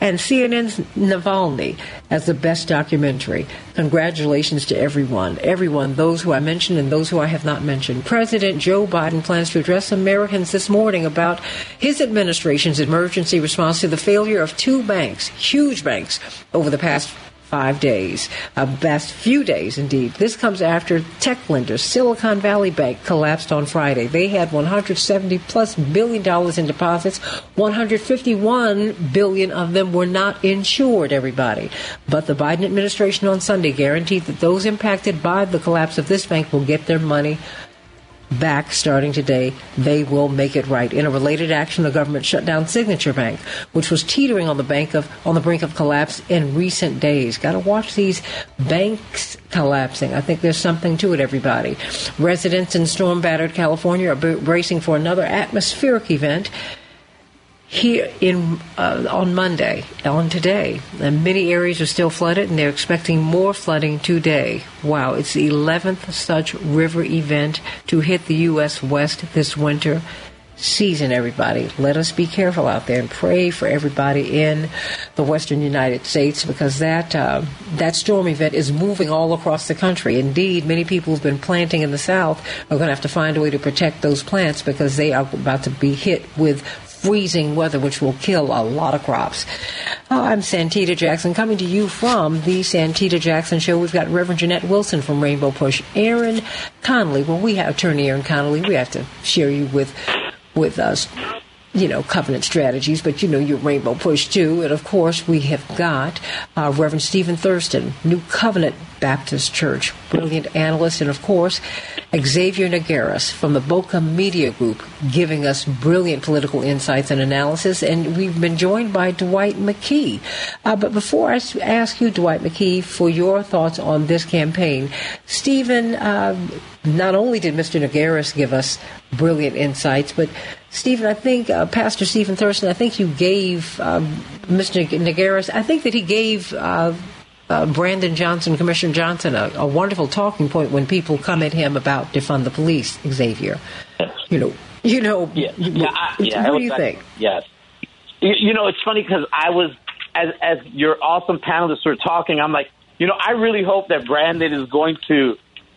and CNN's Navalny as the best documentary. Congratulations to everyone, everyone, those who I mentioned and those who I have not mentioned. President Joe Biden plans to address Americans this morning about his administration's emergency response to the failure of two banks, huge banks, over the past five days, uh, best few days indeed. This comes after tech lender Silicon Valley Bank collapsed on Friday. They had 170 plus billion dollars in deposits. 151 billion of them were not insured. Everybody, but the Biden administration on Sunday guaranteed that those impacted by the collapse of this bank will get their money back starting today. They will make it right. In a related action, the government shut down Signature Bank, which was teetering on the bank of on the brink of collapse in recent days. Got to watch these banks collapsing. I think there's something to it. Everybody, residents in storm battered California are bracing for another atmospheric event here in uh, on Monday, on today, and many areas are still flooded, and they're expecting more flooding today. Wow, it's the 11th such river event to hit the U.S. West this winter season. Everybody, let us be careful out there and pray for everybody in the Western United States because that uh, that storm event is moving all across the country. Indeed, many people who've been planting in the South are going to have to find a way to protect those plants because they are about to be hit with freezing weather, which will kill a lot of crops. I'm Santita Jackson, coming to you from the Santita Jackson Show. We've got Reverend Jeanette Wilson from Rainbow Push, Aaron Connolly. Well, we have attorney Aaron Connolly. We have to share you with with us you know, covenant strategies, but you know, your rainbow push too. And of course, we have got uh, Reverend Stephen Thurston, New Covenant Baptist Church, brilliant analyst, and of course, Xavier Nogueras from the Boca Media Group, giving us brilliant political insights and analysis. And we've been joined by Dwight McKee. Uh, but before I ask you, Dwight McKee, for your thoughts on this campaign, Stephen, uh, not only did Mr. Nogueras give us brilliant insights, but Stephen, I think uh, Pastor Stephen Thurston, I think you gave um, Mr. Nogueras, I think that he gave uh, Brandon Johnson, Commissioner Johnson, a, a, wonderful talking point when people come at him about defund the police. Xavier, yes. you know, you know, yeah, yeah, I, yeah what do you think? Yes, you, you know, it's funny because I was as as your awesome panelists were talking, I'm like, you know, I really hope that Brandon is going to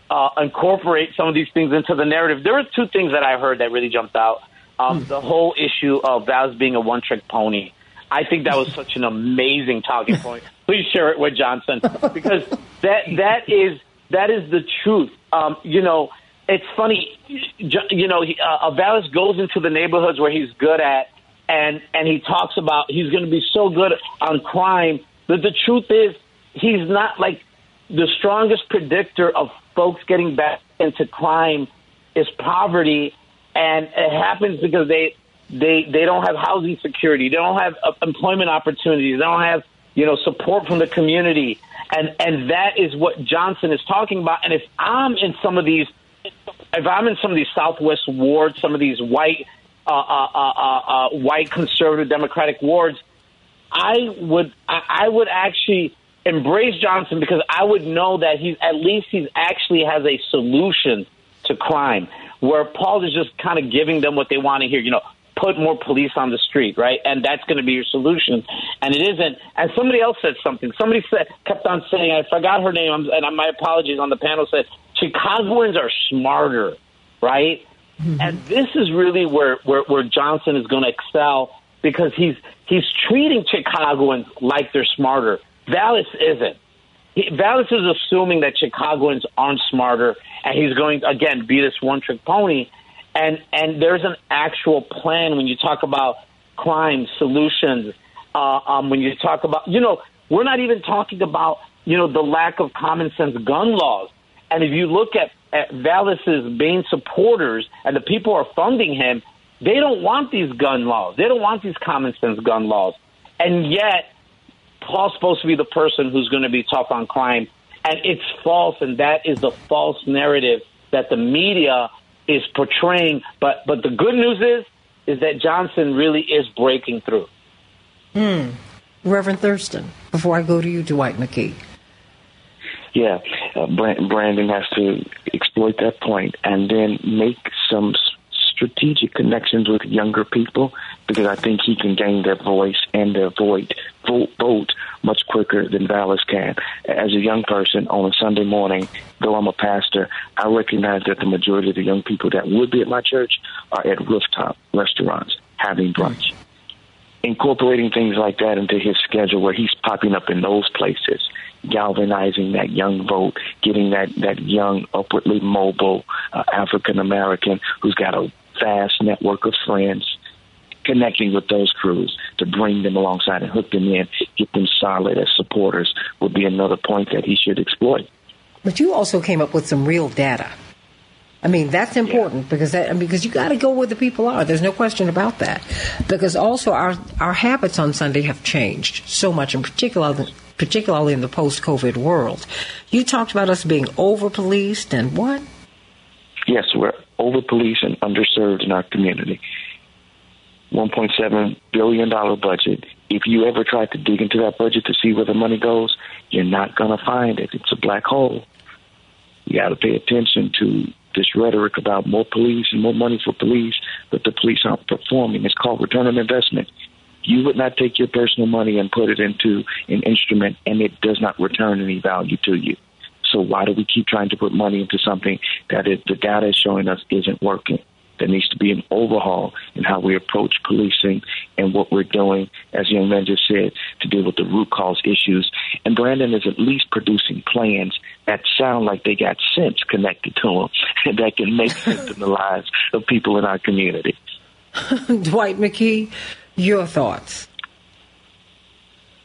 uh, incorporate some of these things into the narrative. There were two things that I heard that really jumped out. Um, hmm. The whole issue of Val's being a one trick pony. I think that was such an amazing talking point. Please share it with Johnson because that that is that is the truth. Um, you know, it's funny. You know, he, uh, Vallas goes into the neighborhoods where he's good at, and and he talks about he's going to be so good on crime. But the truth is, he's not like the strongest predictor of folks getting back into crime is poverty, and it happens because they they they don't have housing security, they don't have uh, employment opportunities, they don't have you know support from the community, and and that is what Johnson is talking about. And if I'm in some of these, if I'm in some of these Southwest wards, some of these white uh, uh, uh, uh, uh white conservative Democratic wards, I would I, would actually embrace Johnson because I would know that he's at least he actually has a solution to crime. Where Paul is just kind of giving them what they want to hear. You know, put more police on the street, right? And that's going to be your solution. And it isn't. And somebody else said something. Somebody said kept on saying, I forgot her name, and my apologies on the panel said Chicagoans are smarter, right? Mm-hmm. And this is really where, where where Johnson is going to excel because he's he's treating Chicagoans like they're smarter. Vallas isn't. He, Vallas is assuming that Chicagoans aren't smarter, and he's going again be this one trick pony. And and there's an actual plan when you talk about crime solutions. Uh, um, when you talk about, you know, we're not even talking about, you know, the lack of common sense gun laws. And if you look at, at Vallas's main supporters and the people who are funding him, they don't want these gun laws. They don't want these common sense gun laws. And yet, Paul's supposed to be the person who's going to be tough on crime, and it's false, and that is the false narrative that the media is portraying. But but the good news is is that Johnson really is breaking through. Hmm. Reverend Thurston, before I go to you, Dwight McKee. Yeah, uh, Brandon has to exploit that point and then make some strategic connections with younger people because I think he can gain their voice and their vote, vote, much quicker than Vallas can. As a young person on a Sunday morning, though I'm a pastor, I recognize that the majority of the young people that would be at my church are at rooftop restaurants having brunch. incorporating things like that into his schedule where he's popping up in those places, galvanizing that young vote, getting that, that young, upwardly mobile uh, African American who's got a vast network of friends, connecting with those crews to bring them alongside and hook them in, get them solid as supporters would be another point that he should exploit. But you also came up with some real data. I mean, that's important because that, because you got to go where the people are. There's no question about that. Because also our our habits on Sunday have changed so much, in particular, particularly in the post-COVID world. You talked about us being over-policed and what? Yes, we're over-policed and underserved in our community. $1.7 billion budget. If you ever try to dig into that budget to see where the money goes, you're not going to find it. It's a black hole. You got to pay attention to this rhetoric about more police and more money for police, but the police aren't performing. It's called return on investment. You would not take your personal money and put it into an instrument, and it does not return any value to you. So why do we keep trying to put money into something that is, the data is showing us isn't working? There needs to be an overhaul in how we approach policing and what we're doing, as young Men just said, to deal with the root cause issues. And Brandon is at least producing plans that sound like they got sense connected to them and that can make sense in the lives of people in our community. Dwight McKee, your thoughts.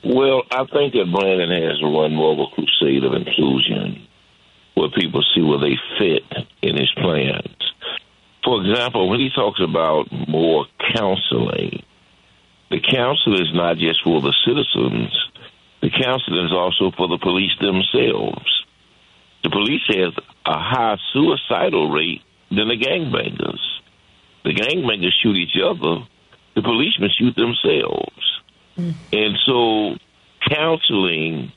Well, I think that Brandon has run more of a crusade of inclusion where people see where they fit in his plans for example, when he talks about more counseling, the counseling is not just for the citizens, the counseling is also for the police themselves. The police has a higher suicidal rate than the gangbangers. The gangbangers shoot each other, the policemen shoot themselves. Mm. And so counseling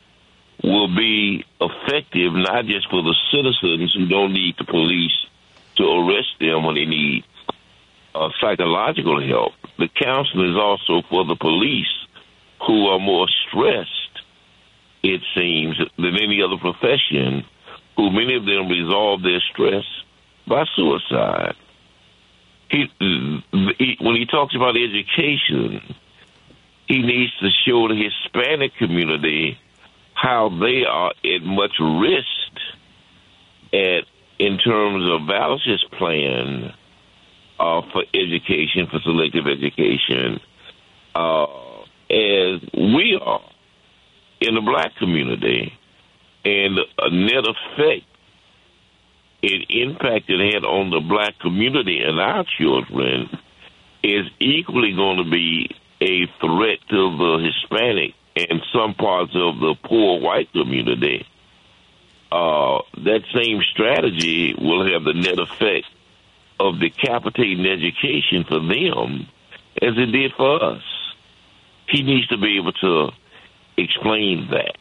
will be effective not just for the citizens who don't need the police to arrest them when they need uh, psychological help. The counseling is also for the police who are more stressed, it seems, than any other profession, who many of them resolve their stress by suicide. He, he, when he talks about education, he needs to show the Hispanic community how they are at much risk at in terms of Vallas's plan uh, for education, for selective education, uh, as we are in the black community, and a net effect it impacted had on the black community and our children is equally going to be a threat to the Hispanic and some parts of the poor white community uh, that same strategy will have the net effect of decapitating education for them as it did for us. He needs to be able to explain that.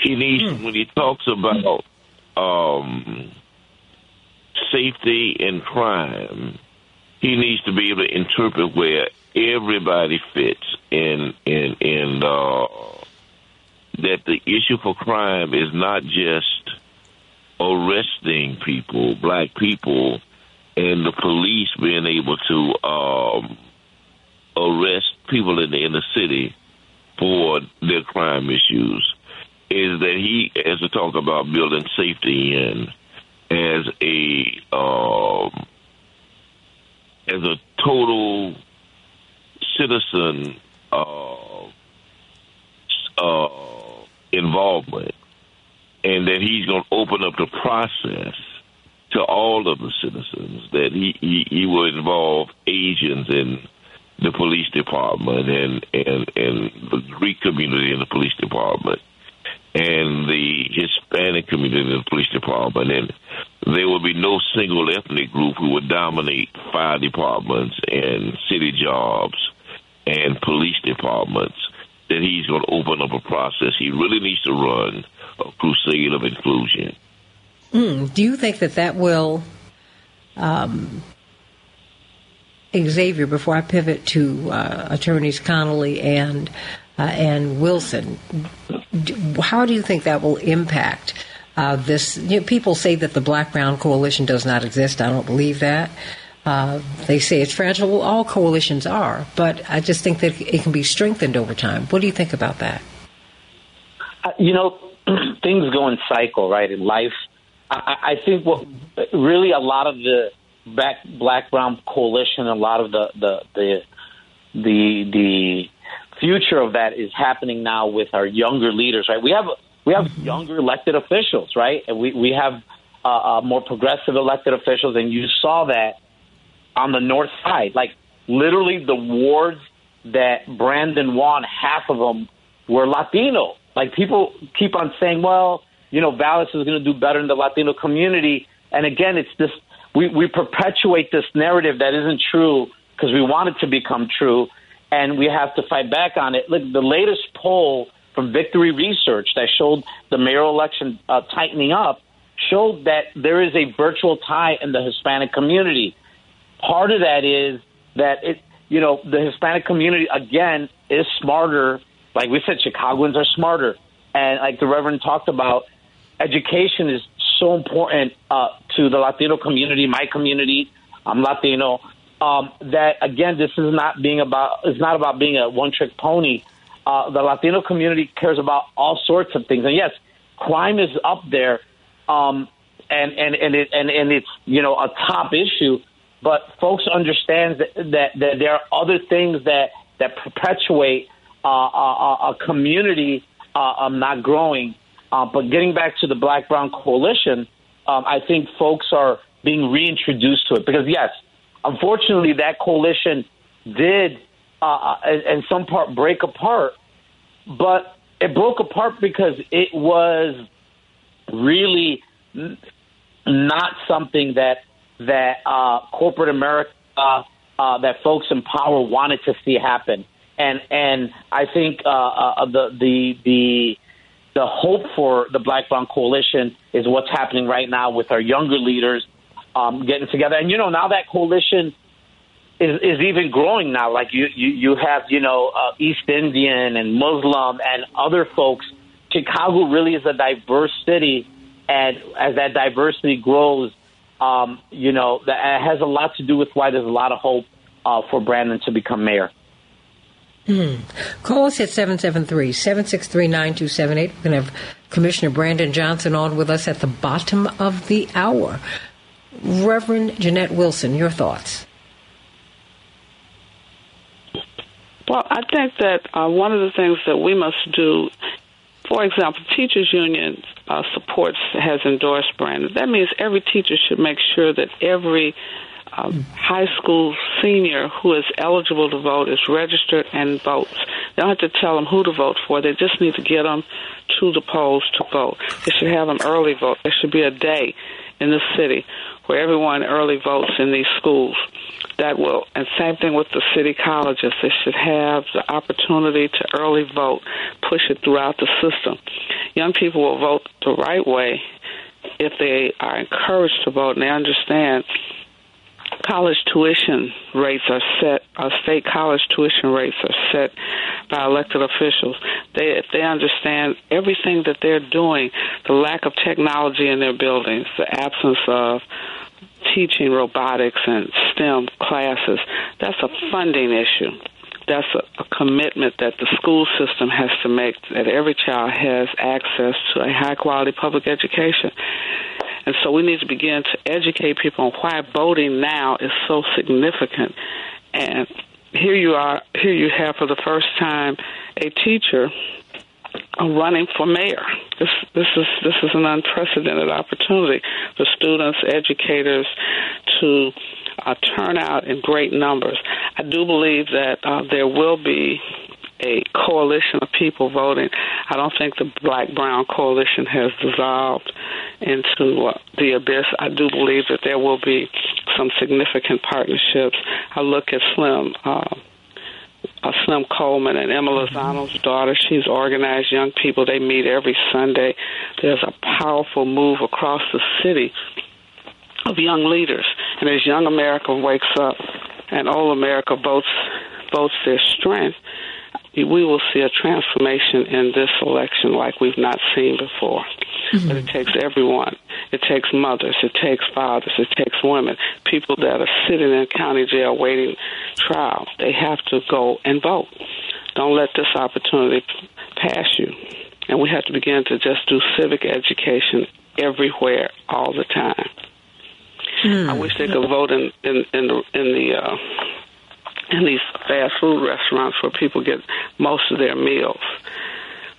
He needs, mm. when he talks about um, safety and crime, he needs to be able to interpret where everybody fits in in in uh, that the issue for crime is not just arresting people, black people, and the police being able to um, arrest people in the inner city for their crime issues. Is that he has to talk about building safety in as a um, as a total citizen uh, involvement, and that he's going to open up the process to all of the citizens. That he he, he will involve agents in the police department and and and the Greek community in the police department and the Hispanic community in the police department and there will be no single ethnic group who would dominate fire departments and city jobs and police departments that he's going to open up a process. He really needs to run a crusade of inclusion. Mm, do you think that that will, um, Xavier? Before I pivot to uh, attorneys Connolly and uh, and Wilson, how do you think that will impact uh, this? You know, people say that the Black Brown Coalition does not exist. I don't believe that. Uh, they say it's fragile. Well, all coalitions are, but I just think that it can be strengthened over time. What do you think about that? Uh, you know, things go in cycle, right? In life, I, I think what really a lot of the black black brown coalition, a lot of the the the the the future of that is happening now with our younger leaders, right? We have we have younger elected officials, right? And we we have uh, uh, more progressive elected officials, and you saw that on the north side, like literally the wards that Brandon won, half of them were Latino. Like people keep on saying, well, you know, Vallas is going to do better in the Latino community, and again, it's this we we perpetuate this narrative that isn't true because we want it to become true, and we have to fight back on it. Look, the latest poll from Victory Research that showed the mayoral election uh, tightening up showed that there is a virtual tie in the Hispanic community. Part of that is that it, you know, the Hispanic community again is smarter. Like we said, Chicagoans are smarter, and like the Reverend talked about, education is so important uh, to the Latino community, my community. I'm Latino. Um, that again, this is not being about. It's not about being a one-trick pony. Uh, the Latino community cares about all sorts of things, and yes, crime is up there, um, and and and it and, and it's you know a top issue. But folks understand that that, that there are other things that that perpetuate uh, a, a community uh, um, not growing. Uh, but getting back to the Black Brown Coalition, um, I think folks are being reintroduced to it because yes, unfortunately, that coalition did, uh, in some part, break apart. But it broke apart because it was really not something that that uh, corporate America, uh, uh, that folks in power wanted to see happen. And and I think uh, uh, the the the the hope for the Black Brown Coalition is what's happening right now with our younger leaders um, getting together. And you know now that coalition is is even growing now. Like you you you have you know uh, East Indian and Muslim and other folks. Chicago really is a diverse city, and as that diversity grows, um, you know, that has a lot to do with why there's a lot of hope uh, for Brandon to become mayor. Hmm. Call us at 773 763 9278. We're going to have Commissioner Brandon Johnson on with us at the bottom of the hour. Reverend Jeanette Wilson, your thoughts. Well, I think that uh, one of the things that we must do, for example, teachers union uh, supports has endorsed Brandon. That means every teacher should make sure that every uh, high school senior who is eligible to vote is registered and votes. They don't have to tell them who to vote for. They just need to get them to the polls to vote. They should have them early vote. There should be a day in the city where everyone early votes in these schools. That will, and same thing with the city colleges. They should have the opportunity to early vote, push it throughout the system. Young people will vote the right way if they are encouraged to vote and they understand college tuition rates are set, uh, state college tuition rates are set by elected officials. They, if they understand everything that they're doing, the lack of technology in their buildings, the absence of teaching robotics and STEM classes, that's a funding issue. That's a, a commitment that the school system has to make that every child has access to a high quality public education. And so we need to begin to educate people on why voting now is so significant. And here you are, here you have for the first time a teacher running for mayor. This this is this is an unprecedented opportunity for students, educators to uh, turn out in great numbers. I do believe that uh, there will be a coalition of people voting. I don't think the Black Brown coalition has dissolved into uh, the abyss. I do believe that there will be some significant partnerships. I look at Slim. Uh, uh, Slim Coleman and Emma Lozano's daughter. She's organized young people. They meet every Sunday. There's a powerful move across the city of young leaders. And as young America wakes up and old America votes votes their strength, we will see a transformation in this election like we've not seen before. But it takes everyone. It takes mothers. It takes fathers. It takes women. People that are sitting in county jail waiting trial. They have to go and vote. Don't let this opportunity pass you. And we have to begin to just do civic education everywhere, all the time. I wish they could vote in in in the in the uh, in these fast food restaurants where people get most of their meals.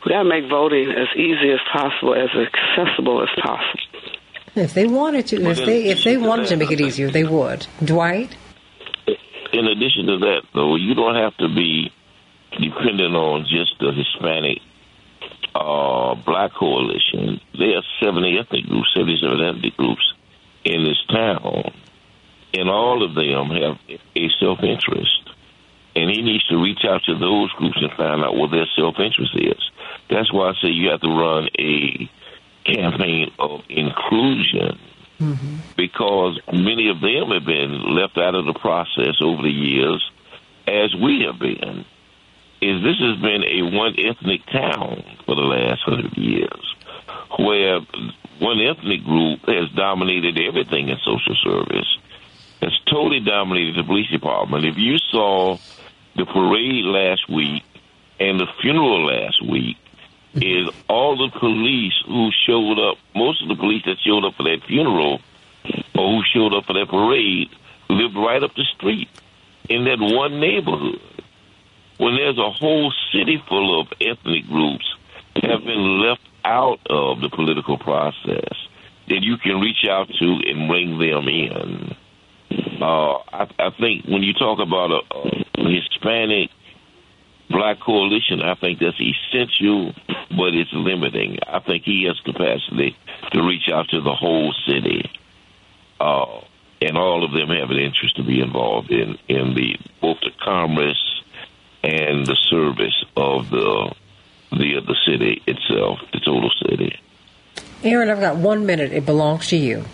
We got to make voting as easy as possible, as accessible as possible. If they wanted to, if they if they wanted to make it easier, they would. Dwight, In addition to that, though, you don't have to be dependent on just the Hispanic uh, Black Coalition. There are 70 ethnic groups, 77 ethnic groups in this town, and all of them have a self interest. And he needs to reach out to those groups and find out what their self interest is. That's why I say you have to run a campaign of inclusion mm-hmm. because many of them have been left out of the process over the years, as we have been. Is this has been a one ethnic town for the last hundred years, where one ethnic group has dominated everything in social service. Has totally dominated the police department. If you saw the parade last week and the funeral last week, mm-hmm. is all the police who showed up, most of the police that showed up for that funeral or who showed up for that parade lived right up the street in that one neighborhood. When there's a whole city full of ethnic groups that have been left out of the political process that you can reach out to and bring them in. Uh, I, I think when you talk about a, a Hispanic black coalition, I think that's essential, but it's limiting. I think he has capacity to reach out to the whole city, uh, and all of them have an interest to be involved in in the both the commerce and the service of the the the city itself, the total city. Aaron, I've got one minute. It belongs to you.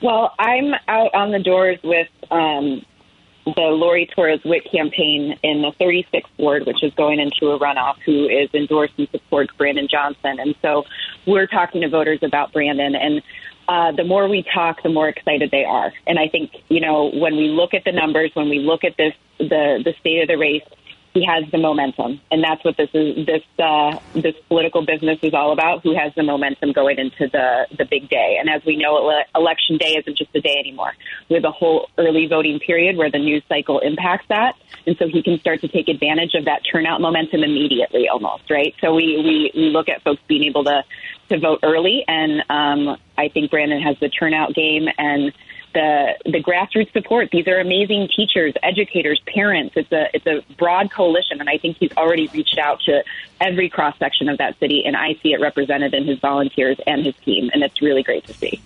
Well, I'm out on the doors with um, the Lori Torres Whitt campaign in the 36th ward, which is going into a runoff, who is endorsed and supports Brandon Johnson. And so we're talking to voters about Brandon. And uh, the more we talk, the more excited they are. And I think, you know, when we look at the numbers, when we look at this, the, the state of the race, he has the momentum, and that's what this is. This uh, this political business is all about. Who has the momentum going into the the big day? And as we know, ele- election day isn't just a day anymore. We have a whole early voting period where the news cycle impacts that, and so he can start to take advantage of that turnout momentum immediately, almost right. So we we, we look at folks being able to to vote early, and um, I think Brandon has the turnout game and the the grassroots support. These are amazing teachers, educators, parents. It's a it's a broad coalition, and I think he's already reached out to every cross section of that city, and I see it represented in his volunteers and his team, and it's really great to see.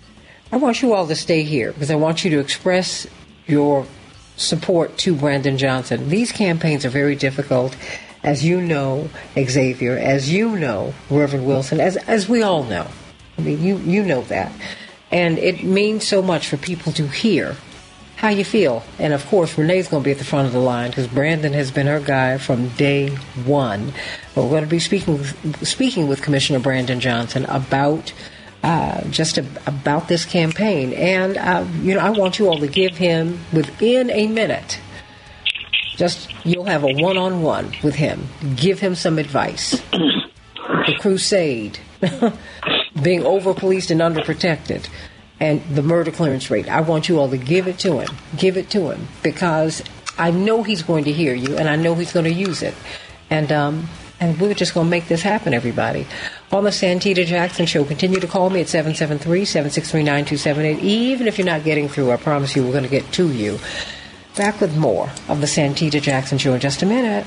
I want you all to stay here because I want you to express your support to Brandon Johnson. These campaigns are very difficult, as you know, Xavier, as you know, Reverend Wilson, as as we all know. I mean, you you know that, and it means so much for people to hear how you feel. And of course, Renee's going to be at the front of the line because Brandon has been her guy from day one. But we're going to be speaking speaking with Commissioner Brandon Johnson about. Uh, just a, about this campaign, and uh, you know, I want you all to give him within a minute just you'll have a one-on-one with him. Give him some advice. the crusade, being over-policed and underprotected, and the murder clearance rate. I want you all to give it to him. Give it to him because I know he's going to hear you, and I know he's going to use it. And um, and we're just going to make this happen, everybody. On the Santita Jackson Show, continue to call me at 773-763-9278. Even if you're not getting through, I promise you we're going to get to you. Back with more of the Santita Jackson Show in just a minute.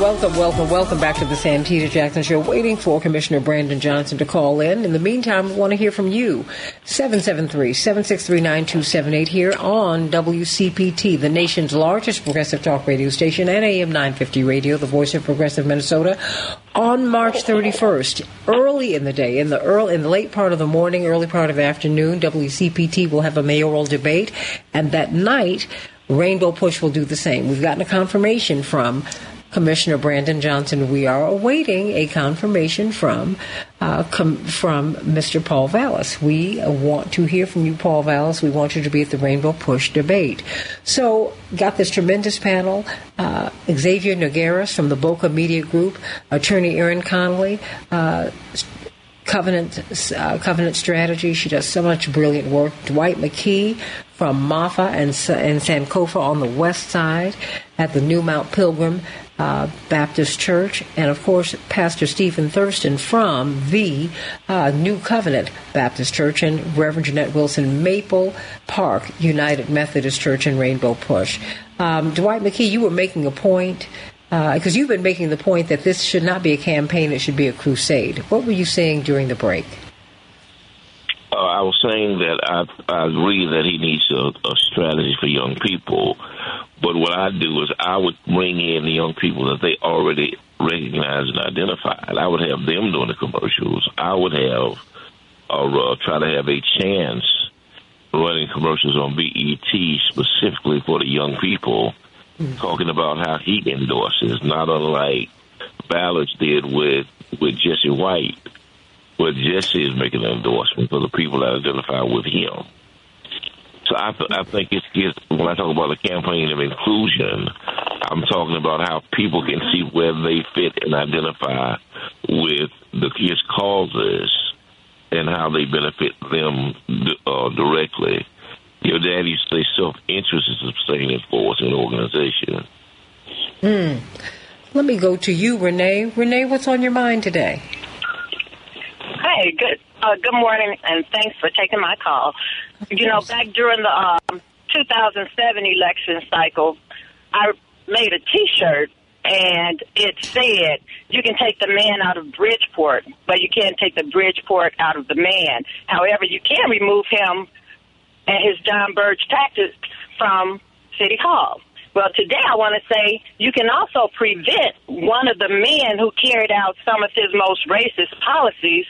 Welcome, welcome, welcome back to the Santita Jackson Show. Waiting for Commissioner Brandon Johnson to call in. In the meantime, we want to hear from you. 773-763-9278 here on WCPT, the nation's largest progressive talk radio station and AM 950 radio, the voice of progressive Minnesota. On March 31st, early in the day, in the early, in the late part of the morning, early part of the afternoon, WCPT will have a mayoral debate, and that night, Rainbow Push will do the same. We've gotten a confirmation from Commissioner Brandon Johnson. We are awaiting a confirmation from uh, com- from Mr. Paul Vallas. We want to hear from you, Paul Vallas. We want you to be at the Rainbow Push debate. So, got this tremendous panel. Uh, Xavier Nogueras from the Boca Media Group, Attorney Erin Connolly. Uh, Covenant uh, Covenant Strategy. She does so much brilliant work. Dwight McKee from Maffa and, and Sankofa on the west side at the New Mount Pilgrim uh, Baptist Church, and of course, Pastor Stephen Thurston from the uh, New Covenant Baptist Church, and Reverend Jeanette Wilson, Maple Park United Methodist Church in Rainbow Push. Um, Dwight McKee, you were making a point because uh, you've been making the point that this should not be a campaign; it should be a crusade. What were you saying during the break? Uh, I was saying that I, I agree that he needs a, a strategy for young people but what I do is I would bring in the young people that they already recognize and identified. I would have them doing the commercials. I would have or uh, try to have a chance running commercials on BET specifically for the young people, mm-hmm. talking about how he endorses, not unlike Ballard's did with with Jesse White, where Jesse is making an endorsement for the people that identify with him. So I, th- I think it's, it's when I talk about the campaign of inclusion, I'm talking about how people can see where they fit and identify with the his causes and how they benefit them uh, directly. Your dad used to say self-interest is a sustaining force in an organization. Hmm. Let me go to you, Renee. Renee, what's on your mind today? Hi, good uh, good morning, and thanks for taking my call. You know, back during the um, 2007 election cycle, I made a T-shirt, and it said, "You can take the man out of Bridgeport, but you can't take the Bridgeport out of the man. However, you can remove him and his John Burge tactics from City Hall." Well, today I want to say you can also prevent one of the men who carried out some of his most racist policies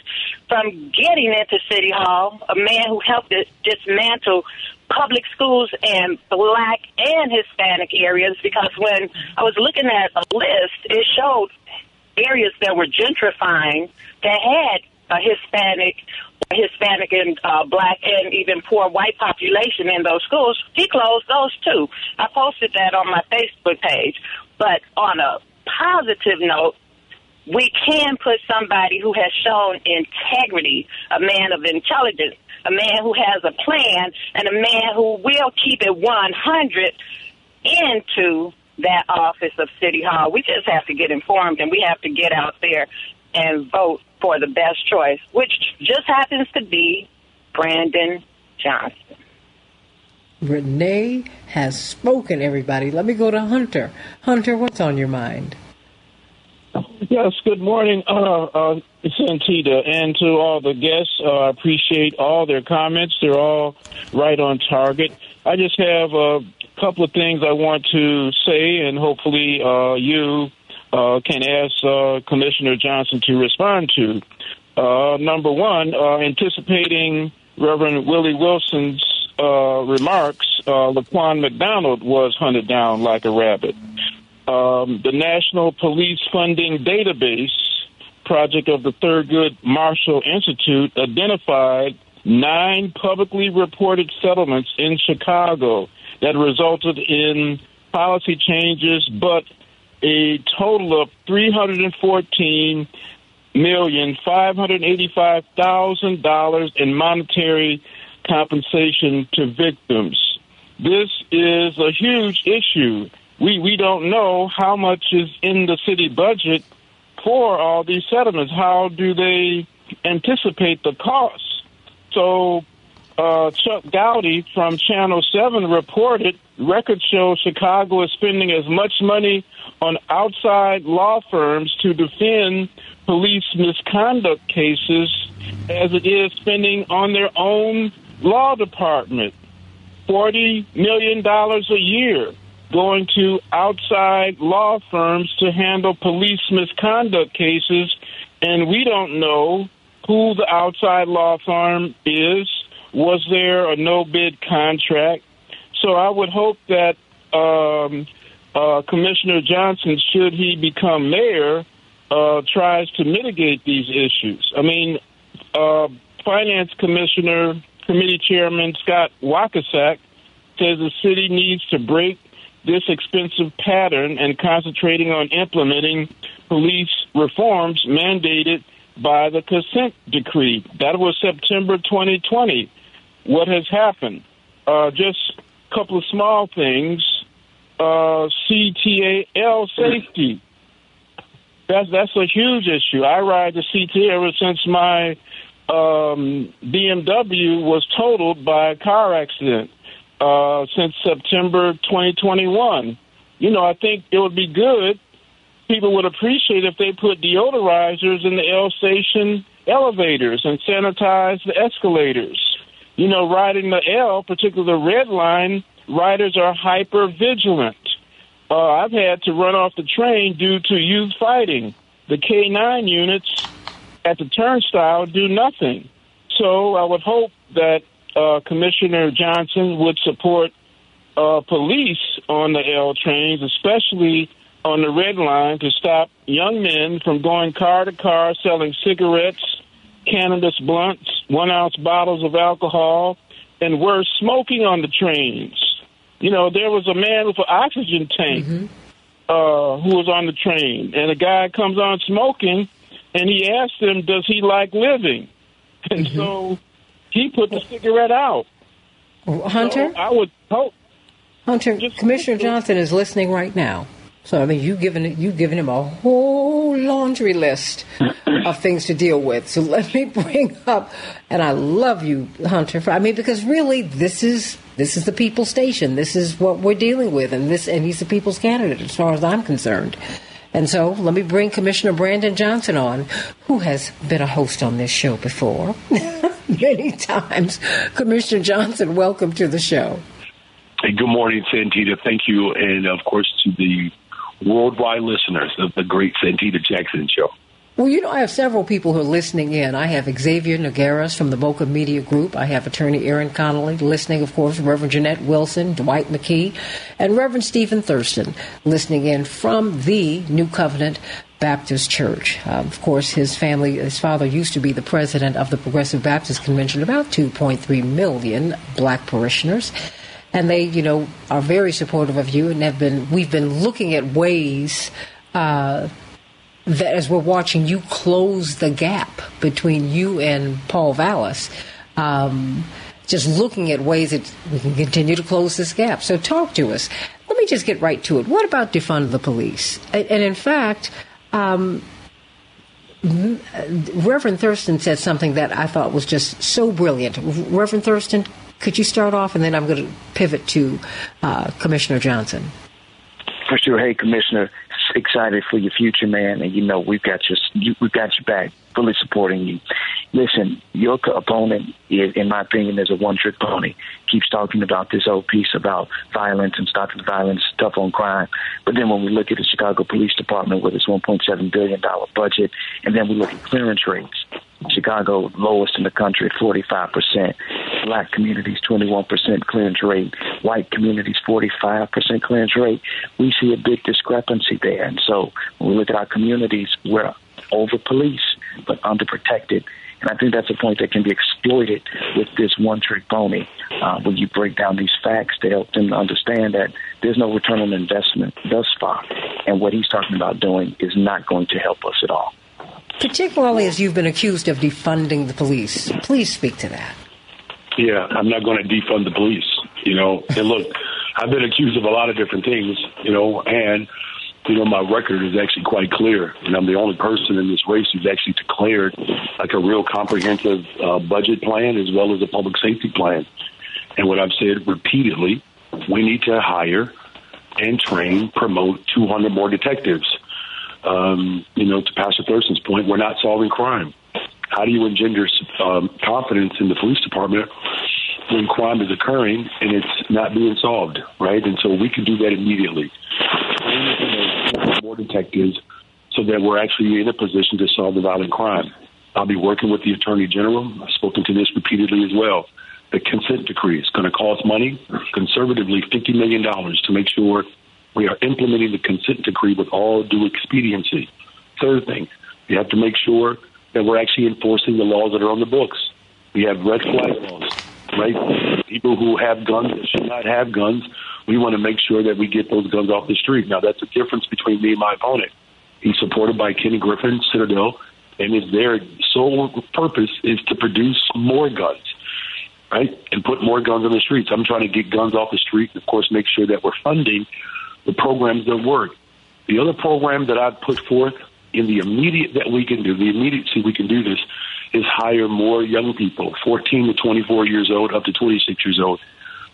from getting into City Hall, a man who helped dismantle public schools in black and Hispanic areas because when I was looking at a list, it showed areas that were gentrifying that had a Hispanic Hispanic and uh, black and even poor white population in those schools, he closed those too. I posted that on my Facebook page. But on a positive note, we can put somebody who has shown integrity, a man of intelligence, a man who has a plan, and a man who will keep it 100 into that office of City Hall. We just have to get informed and we have to get out there and vote for the best choice, which just happens to be Brandon Johnson. Renee has spoken, everybody. Let me go to Hunter. Hunter, what's on your mind? Yes, good morning, uh, uh, Santita, and to all the guests. Uh, I appreciate all their comments. They're all right on target. I just have a couple of things I want to say, and hopefully uh, you uh, can ask uh, Commissioner Johnson to respond to. Uh, number one, uh, anticipating Reverend Willie Wilson's uh, remarks, uh, Laquan McDonald was hunted down like a rabbit. Um, the National Police Funding Database project of the Thurgood Marshall Institute identified nine publicly reported settlements in Chicago that resulted in policy changes, but a total of three hundred and fourteen million five hundred eighty-five thousand dollars in monetary compensation to victims. This is a huge issue. We we don't know how much is in the city budget for all these settlements. How do they anticipate the costs? So uh, Chuck Goudie from Channel 7 reported records show Chicago is spending as much money on outside law firms to defend police misconduct cases as it is spending on their own law department. $40 million a year going to outside law firms to handle police misconduct cases, and we don't know who the outside law firm is. Was there a no bid contract? So I would hope that um, uh, Commissioner Johnson, should he become mayor, uh, tries to mitigate these issues. I mean, uh, Finance Commissioner, Committee Chairman Scott Waguespack says the city needs to break this expensive pattern and concentrating on implementing police reforms mandated by the consent decree. That was September 2020. What has happened? Uh, just a couple of small things. Uh, CTAL safety. That's that's a huge issue. I ride the CTA ever since my um, BMW was totaled by a car accident uh, since September 2021. You know, I think it would be good. People would appreciate if they put deodorizers in the L station elevators and sanitize the escalators. You know, riding the L, particularly the red line, riders are hyper vigilant. Uh, I've had to run off the train due to youth fighting. The K9 units at the turnstile do nothing. So I would hope that uh, Commissioner Johnson would support uh, police on the L trains, especially on the red line, to stop young men from going car to car selling cigarettes, cannabis blunts, one ounce bottles of alcohol, and were smoking on the trains. You know, there was a man with an oxygen tank uh, who was on the train, and a guy comes on smoking, and he asked him, "Does he like living?" And so he put the cigarette out. Hunter? So I would hope. Hunter, Commissioner Johnson is listening right now. So I mean, you've given you've given him a whole laundry list of things to deal with. So let me bring up, and I love you, Hunter. For, I mean, because really, this is this is the people's station. This is what we're dealing with, and this and he's the people's candidate, as far as I'm concerned. And so let me bring Commissioner Brandon Johnson on, who has been a host on this show before many times. Commissioner Johnson, welcome to the show. Hey, good morning, Santita. Thank you, and of course to the worldwide listeners of the great Santita Jackson Show. Well, you know, I have several people who are listening in. I have Xavier Nogueras from the Boca Media Group. I have attorney Aaron Connolly listening, of course, Reverend Jeanette Wilson, Dwight McKee, and Reverend Stephen Thurston listening in from the New Covenant Baptist Church. Uh, of course, his family, his father used to be the president of the Progressive Baptist Convention, about 2.3 million black parishioners. And they, you know, are very supportive of you and have been, we've been looking at ways, uh, that as we're watching you close the gap between you and Paul Vallas, um, just looking at ways that we can continue to close this gap. So talk to us. Let me just get right to it. What about defund the police? And, in fact, um, Reverend Thurston said something that I thought was just so brilliant. Reverend Thurston, could you start off, and then I'm going to pivot to uh, Commissioner Johnson. For sure. Hey, Commissioner, excited for your future, man, and you know we've got your you, we've got your back, fully supporting you. Listen, your opponent, is, in my opinion, is a one-trick pony. Keeps talking about this old piece about violence and stopping violence, tough on crime. But then when we look at the Chicago Police Department with its 1.7 billion dollar budget, and then we look at clearance rates, Chicago lowest in the country, 45%. Black communities, 21% clearance rate. White communities, 45% clearance rate. We see a big discrepancy there. And so when we look at our communities, we're over policed but underprotected. And I think that's a point that can be exploited with this one trick pony. Uh, when you break down these facts to help them understand that there's no return on investment thus far. And what he's talking about doing is not going to help us at all. Particularly as you've been accused of defunding the police. Please speak to that. Yeah, I'm not going to defund the police. You know, and look, I've been accused of a lot of different things. You know, and you know, my record is actually quite clear, and I'm the only person in this race who's actually declared like a real comprehensive uh, budget plan as well as a public safety plan. And what I've said repeatedly, we need to hire and train, promote 200 more detectives. Um, you know, to Pastor Thurston's point, we're not solving crime. How do you engender um, confidence in the police department when crime is occurring and it's not being solved, right? And so we can do that immediately. More detectives so that we're actually in a position to solve the violent crime. I'll be working with the Attorney General. I've spoken to this repeatedly as well. The consent decree is going to cost money, conservatively $50 million to make sure we are implementing the consent decree with all due expediency. Third thing, we have to make sure that we're actually enforcing the laws that are on the books. We have red flag laws, right? People who have guns that should not have guns, we want to make sure that we get those guns off the street. Now, that's the difference between me and my opponent. He's supported by Kenny Griffin, Citadel, and his their sole purpose is to produce more guns, right? And put more guns on the streets. I'm trying to get guns off the street, and of course, make sure that we're funding the programs that work. The other program that I've put forth in the immediate that we can do, the immediacy we can do this, is hire more young people, 14 to 24 years old, up to 26 years old.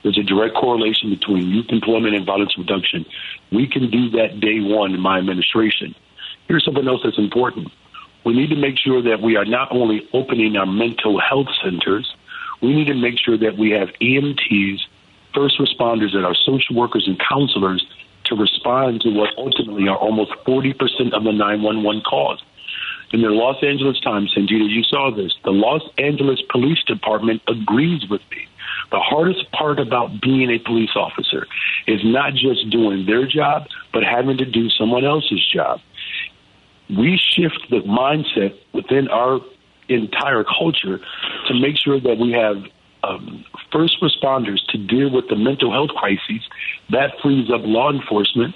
There's a direct correlation between youth employment and violence reduction. We can do that day one in my administration. Here's something else that's important. We need to make sure that we are not only opening our mental health centers, we need to make sure that we have EMTs, first responders, and our social workers and counselors to respond to what ultimately are almost 40% of the 911 calls. In the Los Angeles Times, Santita, you saw this. The Los Angeles Police Department agrees with me. The hardest part about being a police officer is not just doing their job, but having to do someone else's job. We shift the mindset within our entire culture to make sure that we have um, first responders to deal with the mental health crises. That frees up law enforcement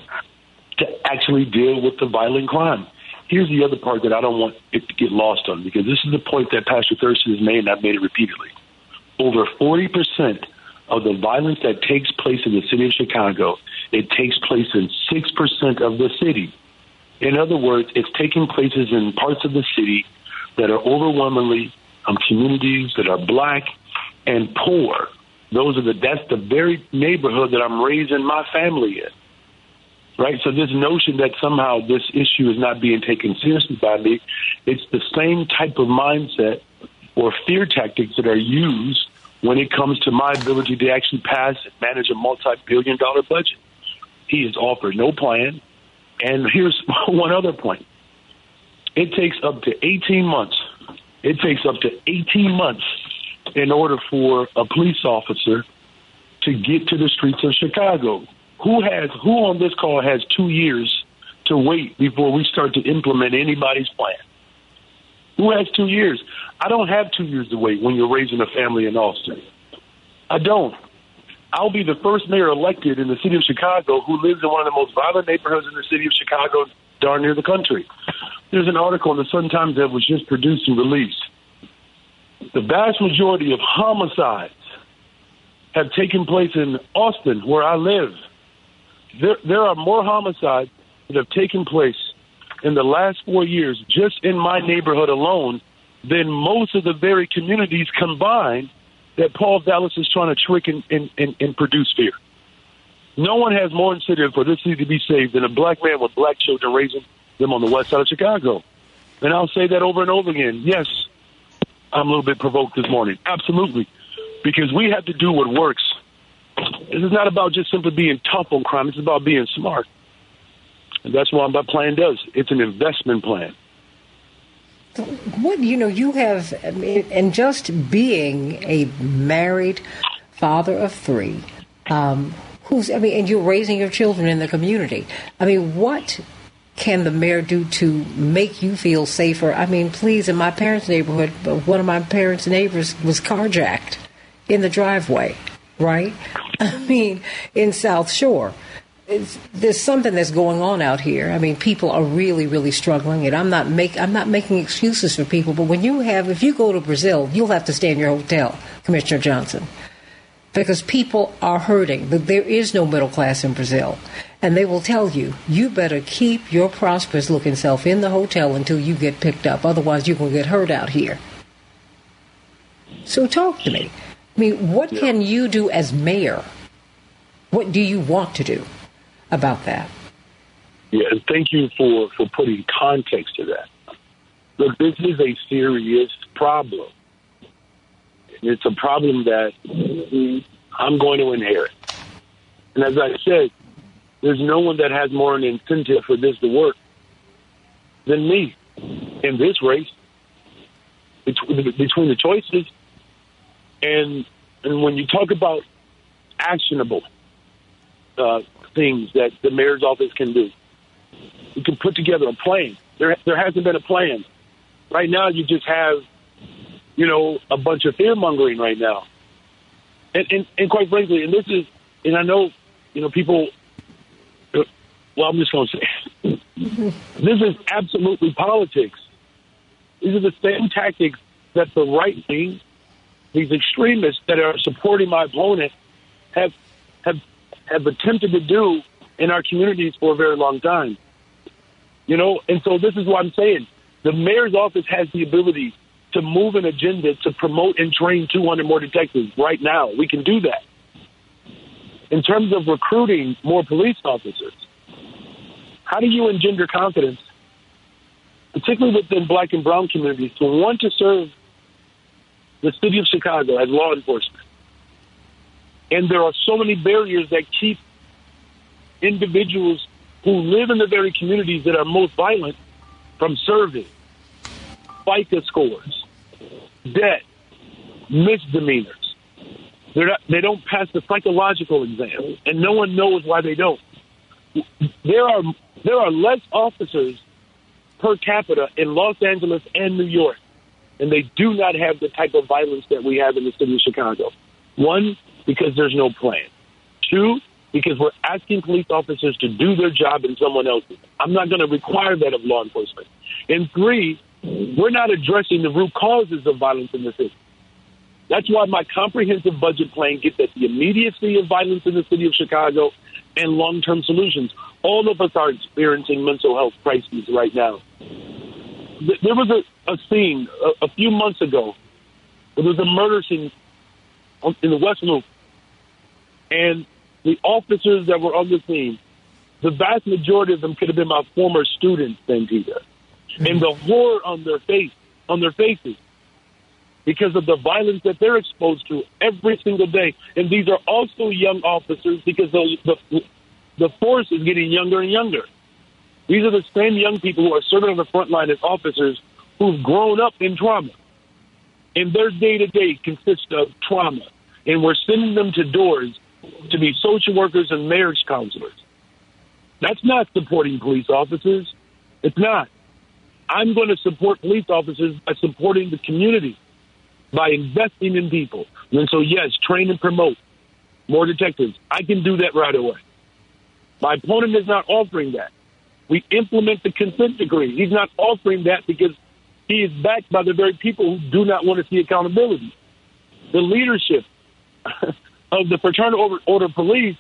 to actually deal with the violent crime. Here's the other part that I don't want it to get lost on because this is the point that Pastor Thurston has made, and I've made it repeatedly. Over 40% of the violence that takes place in the city of Chicago, it takes place in 6% of the city. In other words, it's taking places in parts of the city that are overwhelmingly um, communities that are black and poor. Those are the that's the very neighborhood that I'm raising my family in. Right? So this notion that somehow this issue is not being taken seriously by me, it's the same type of mindset or fear tactics that are used when it comes to my ability to actually pass and manage a multi-billion dollar budget. He has offered no plan. And here's one other point. It takes up to 18 months. It takes up to 18 months in order for a police officer to get to the streets of Chicago. Who has who on this call has two years to wait before we start to implement anybody's plan? Who has two years? I don't have two years to wait when you're raising a family in Austin. I don't. I'll be the first mayor elected in the city of Chicago who lives in one of the most violent neighborhoods in the city of Chicago, darn near the country. There's an article in the Sun Times that was just produced and released. The vast majority of homicides have taken place in Austin, where I live. There, there are more homicides that have taken place in the last four years just in my neighborhood alone than most of the very communities combined that Paul Vallas is trying to trick and, and, and, and produce fear. No one has more incentive for this city to be saved than a black man with black children raising them on the west side of Chicago. And I'll say that over and over again. Yes, I'm a little bit provoked this morning. Absolutely. Because we have to do what works. This is not about just simply being tough on crime. It's about being smart. And that's what my plan does. It's an investment plan. What you know, you have, and just being a married father of three, um, who's, I mean, and you're raising your children in the community. I mean, what can the mayor do to make you feel safer? I mean, please, in my parents' neighborhood, one of my parents' neighbors was carjacked in the driveway, right? I mean, in South Shore. It's, there's something that's going on out here. I mean, people are really, really struggling, and I'm not make I'm not making excuses for people. But when you have, if you go to Brazil, you'll have to stay in your hotel, Commissioner Johnson because people are hurting. There is no middle class in Brazil. And they will tell you, you better keep your prosperous looking self in the hotel until you get picked up. Otherwise, you're going to get hurt out here. So talk to me. I mean, what can you do as mayor? What do you want to do about that? Yeah, and thank you for, for putting context to that. Look, this is a serious problem. It's a problem that I'm going to inherit. And as I said, there's no one that has more an incentive for this to work than me in this race between, the choices. And and when you talk about actionable uh, things that the mayor's office can do, you can put together a plan. There there hasn't been a plan. Right now, you just have you know a bunch of fear mongering right now, and, and and quite frankly, and this is and I know you know people. Well, I'm just going to say this is absolutely politics. These are the same tactics that the right wing, these extremists that are supporting my opponent, have have have attempted to do in our communities for a very long time. You know, and so this is what I'm saying. The mayor's office has the ability to move an agenda to promote and train 200 more detectives right now. We can do that. In terms of recruiting more police officers, how do you engender confidence, particularly within black and brown communities, to want to serve the city of Chicago as law enforcement? And there are so many barriers that keep individuals who live in the very communities that are most violent from serving. FICO scores, debt, misdemeanors. They're not, they don't pass the psychological exam, and no one knows why they don't. There are there are less officers per capita in Los Angeles and New York, and they do not have the type of violence that we have in the city of Chicago. One, because there's no plan. Two, because we're asking police officers to do their job in someone else's. I'm not going to require that of law enforcement. And three, we're not addressing the root causes of violence in the city. That's why my comprehensive budget plan gets at the immediacy of violence in the city of Chicago and long term solutions. All of us are experiencing mental health crises right now. There was a, a scene a, a few months ago. There was a murder scene in the West Loop. And the officers that were on the scene, the vast majority of them could have been my former students, Santita. Hmm. And the horror on their face, on their faces, because of the violence that they're exposed to every single day. And these are also young officers because the the, the force is getting younger and younger. These are the same young people who are serving on the front line as officers who've grown up in trauma. And their day to day consists of trauma. And we're sending them to doors to be social workers and marriage counselors. That's not supporting police officers. It's not. I'm going to support police officers by supporting the community, by investing in people. And so, yes, train and promote more detectives. I can do that right away. My opponent is not offering that. We implement the consent decree. He's not offering that because he is backed by the very people who do not want to see accountability. The leadership of the Fraternal Order, Order Police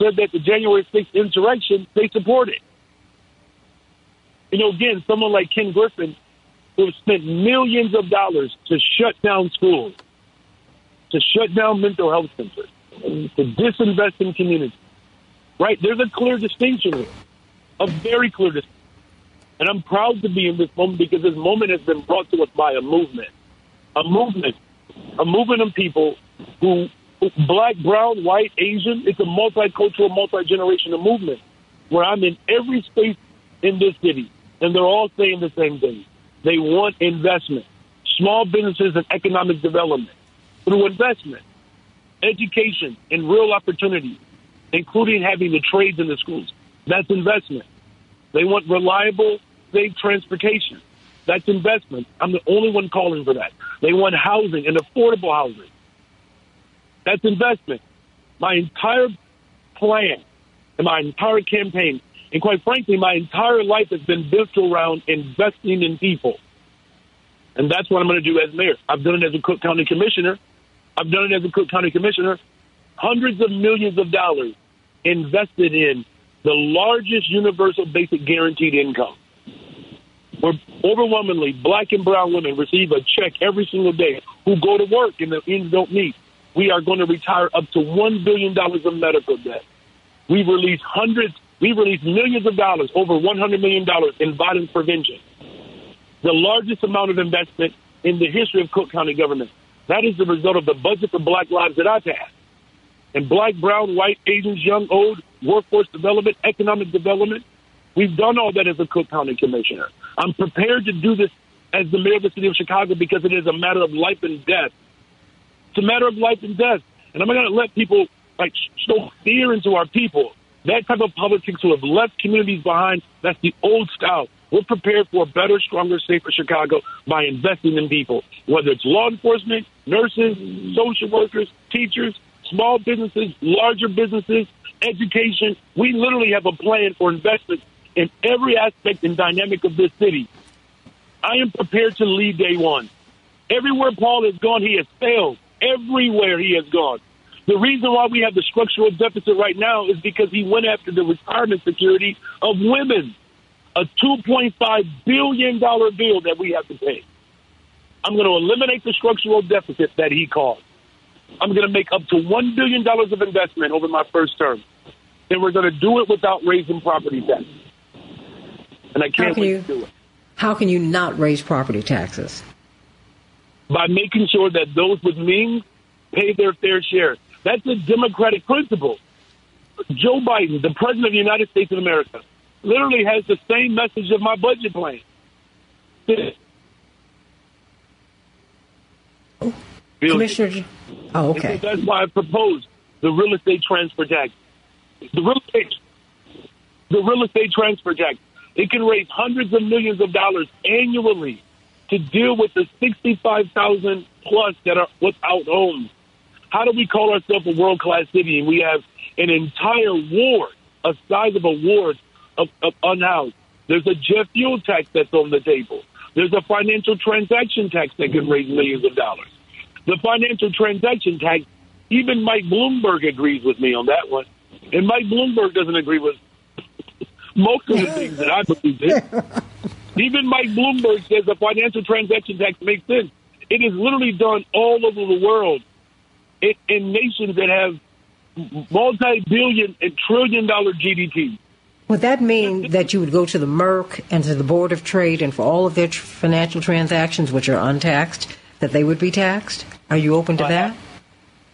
said that the January 6th insurrection, they support it. You know, again, someone like Ken Griffin, who has spent millions of dollars to shut down schools, to shut down mental health centers, to disinvest in communities. Right? There's a clear distinction here, a very clear distinction. And I'm proud to be in this moment because this moment has been brought to us by a movement, a movement, a movement of people who, who black, brown, white, Asian. It's a multicultural, multi-generational movement where I'm in every space in this city, and they're all saying the same thing. They want investment, small businesses and economic development through investment, education, and real opportunities, including having the trades in the schools. That's investment. They want reliable, safe transportation. That's investment. I'm the only one calling for that. They want housing and affordable housing. That's investment. My entire plan and my entire campaign, and quite frankly, my entire life has been built around investing in people. And that's what I'm going to do as mayor. I've done it as a Cook County commissioner. I've done it as a Cook County Commissioner. Hundreds of millions of dollars invested in the largest universal basic guaranteed income. Where overwhelmingly black and brown women receive a check every single day who go to work and the ends don't meet. We are going to retire up to $1 billion of medical debt. We've released hundreds, we've released millions of dollars, over $100 million in violence prevention. The largest amount of investment in the history of Cook County government. That is the result of the budget for black lives that I passed. And black, brown, white, Asians, young, old, workforce development, economic development. We've done all that as a Cook County commissioner. I'm prepared to do this as the mayor of the city of Chicago because it is a matter of life and death. It's a matter of life and death. And I'm not going to let people like sow fear into our people. That type of politics who have left communities behind, that's the old style. We're prepared for a better, stronger, safer Chicago by investing in people, whether it's law enforcement, nurses, social workers, teachers, small businesses, larger businesses, education. We literally have a plan for investment in every aspect and dynamic of this city. I am prepared to lead day one. Everywhere Paul has gone, he has failed. Everywhere he has gone. The reason why we have the structural deficit right now is because he went after the retirement security of women. A $2.5 billion bill that we have to pay. I'm going to eliminate the structural deficit that he caused. I'm going to make up to $1 billion of investment over my first term. And we're going to do it without raising property taxes. And I can't can wait you to do it. how can you not raise property taxes? By making sure that those with means pay their fair share. That's a democratic principle. Joe Biden, the President of the United States of America, literally has the same message of my budget plan. Commissioner Oh, okay. So that's why I proposed the real estate transfer tax. The real estate, the real estate transfer tax. It can raise hundreds of millions of dollars annually to deal with the 65,000 plus that are without homes. How do we call ourselves a world class city and we have an entire ward, a sizable ward of, of unhoused? There's a jet fuel tax that's on the table. There's a financial transaction tax that can raise millions of dollars. The financial transaction tax, even Mike Bloomberg agrees with me on that one. And Mike Bloomberg doesn't agree with most of the things that I believe in. Even Mike Bloomberg says the financial transaction tax makes sense. It is literally done all over the world in, in nations that have multi-billion and trillion dollar GDP. Would that mean that you would go to the Merc and to the Board of Trade and for all of their tr- financial transactions, which are untaxed, that they would be taxed? Are you open to that?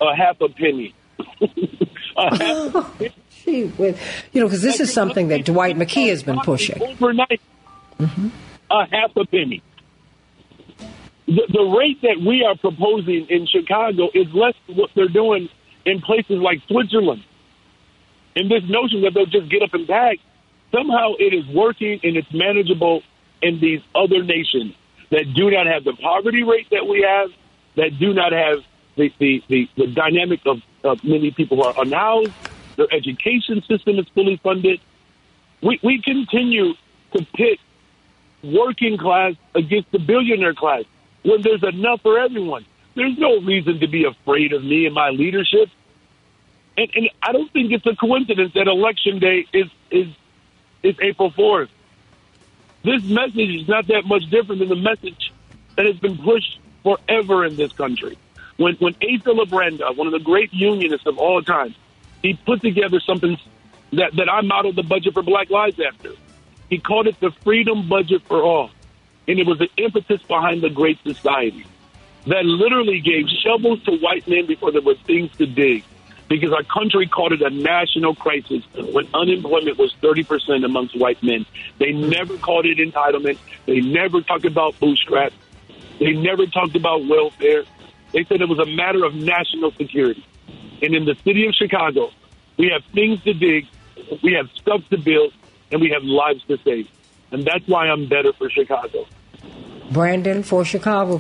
A half a penny. a half a penny. Oh, gee whiz. You know, because this is something that Dwight McKee has been pushing. overnight. Mm-hmm. A half a penny. The, the rate that we are proposing in Chicago is less than what they're doing in places like Switzerland. And this notion that they'll just get up and back, somehow it is working and it's manageable in these other nations that do not have the poverty rate that we have, that do not have the, the, the, the dynamic of, of many people who are unhoused. Their education system is fully funded. We, we continue to pit working class against the billionaire class when there's enough for everyone. There's no reason to be afraid of me and my leadership. And, and I don't think it's a coincidence that election day is is is April 4th. This message is not that much different than the message that has been pushed forever in this country. When when A. Philip Randolph, one of the great unionists of all time, he put together something that, that I modeled the budget for Black Lives after. He called it the Freedom Budget for All. And it was the impetus behind the Great Society that literally gave shovels to white men before there were things to dig. Because our country called it a national crisis when unemployment was 30% amongst white men. They never called it entitlement. They never talked about bootstrap. They never talked about welfare. They said it was a matter of national security. And in the city of Chicago, we have things to dig, we have stuff to build, and we have lives to save. And that's why I'm better for Chicago. Brandon for Chicago.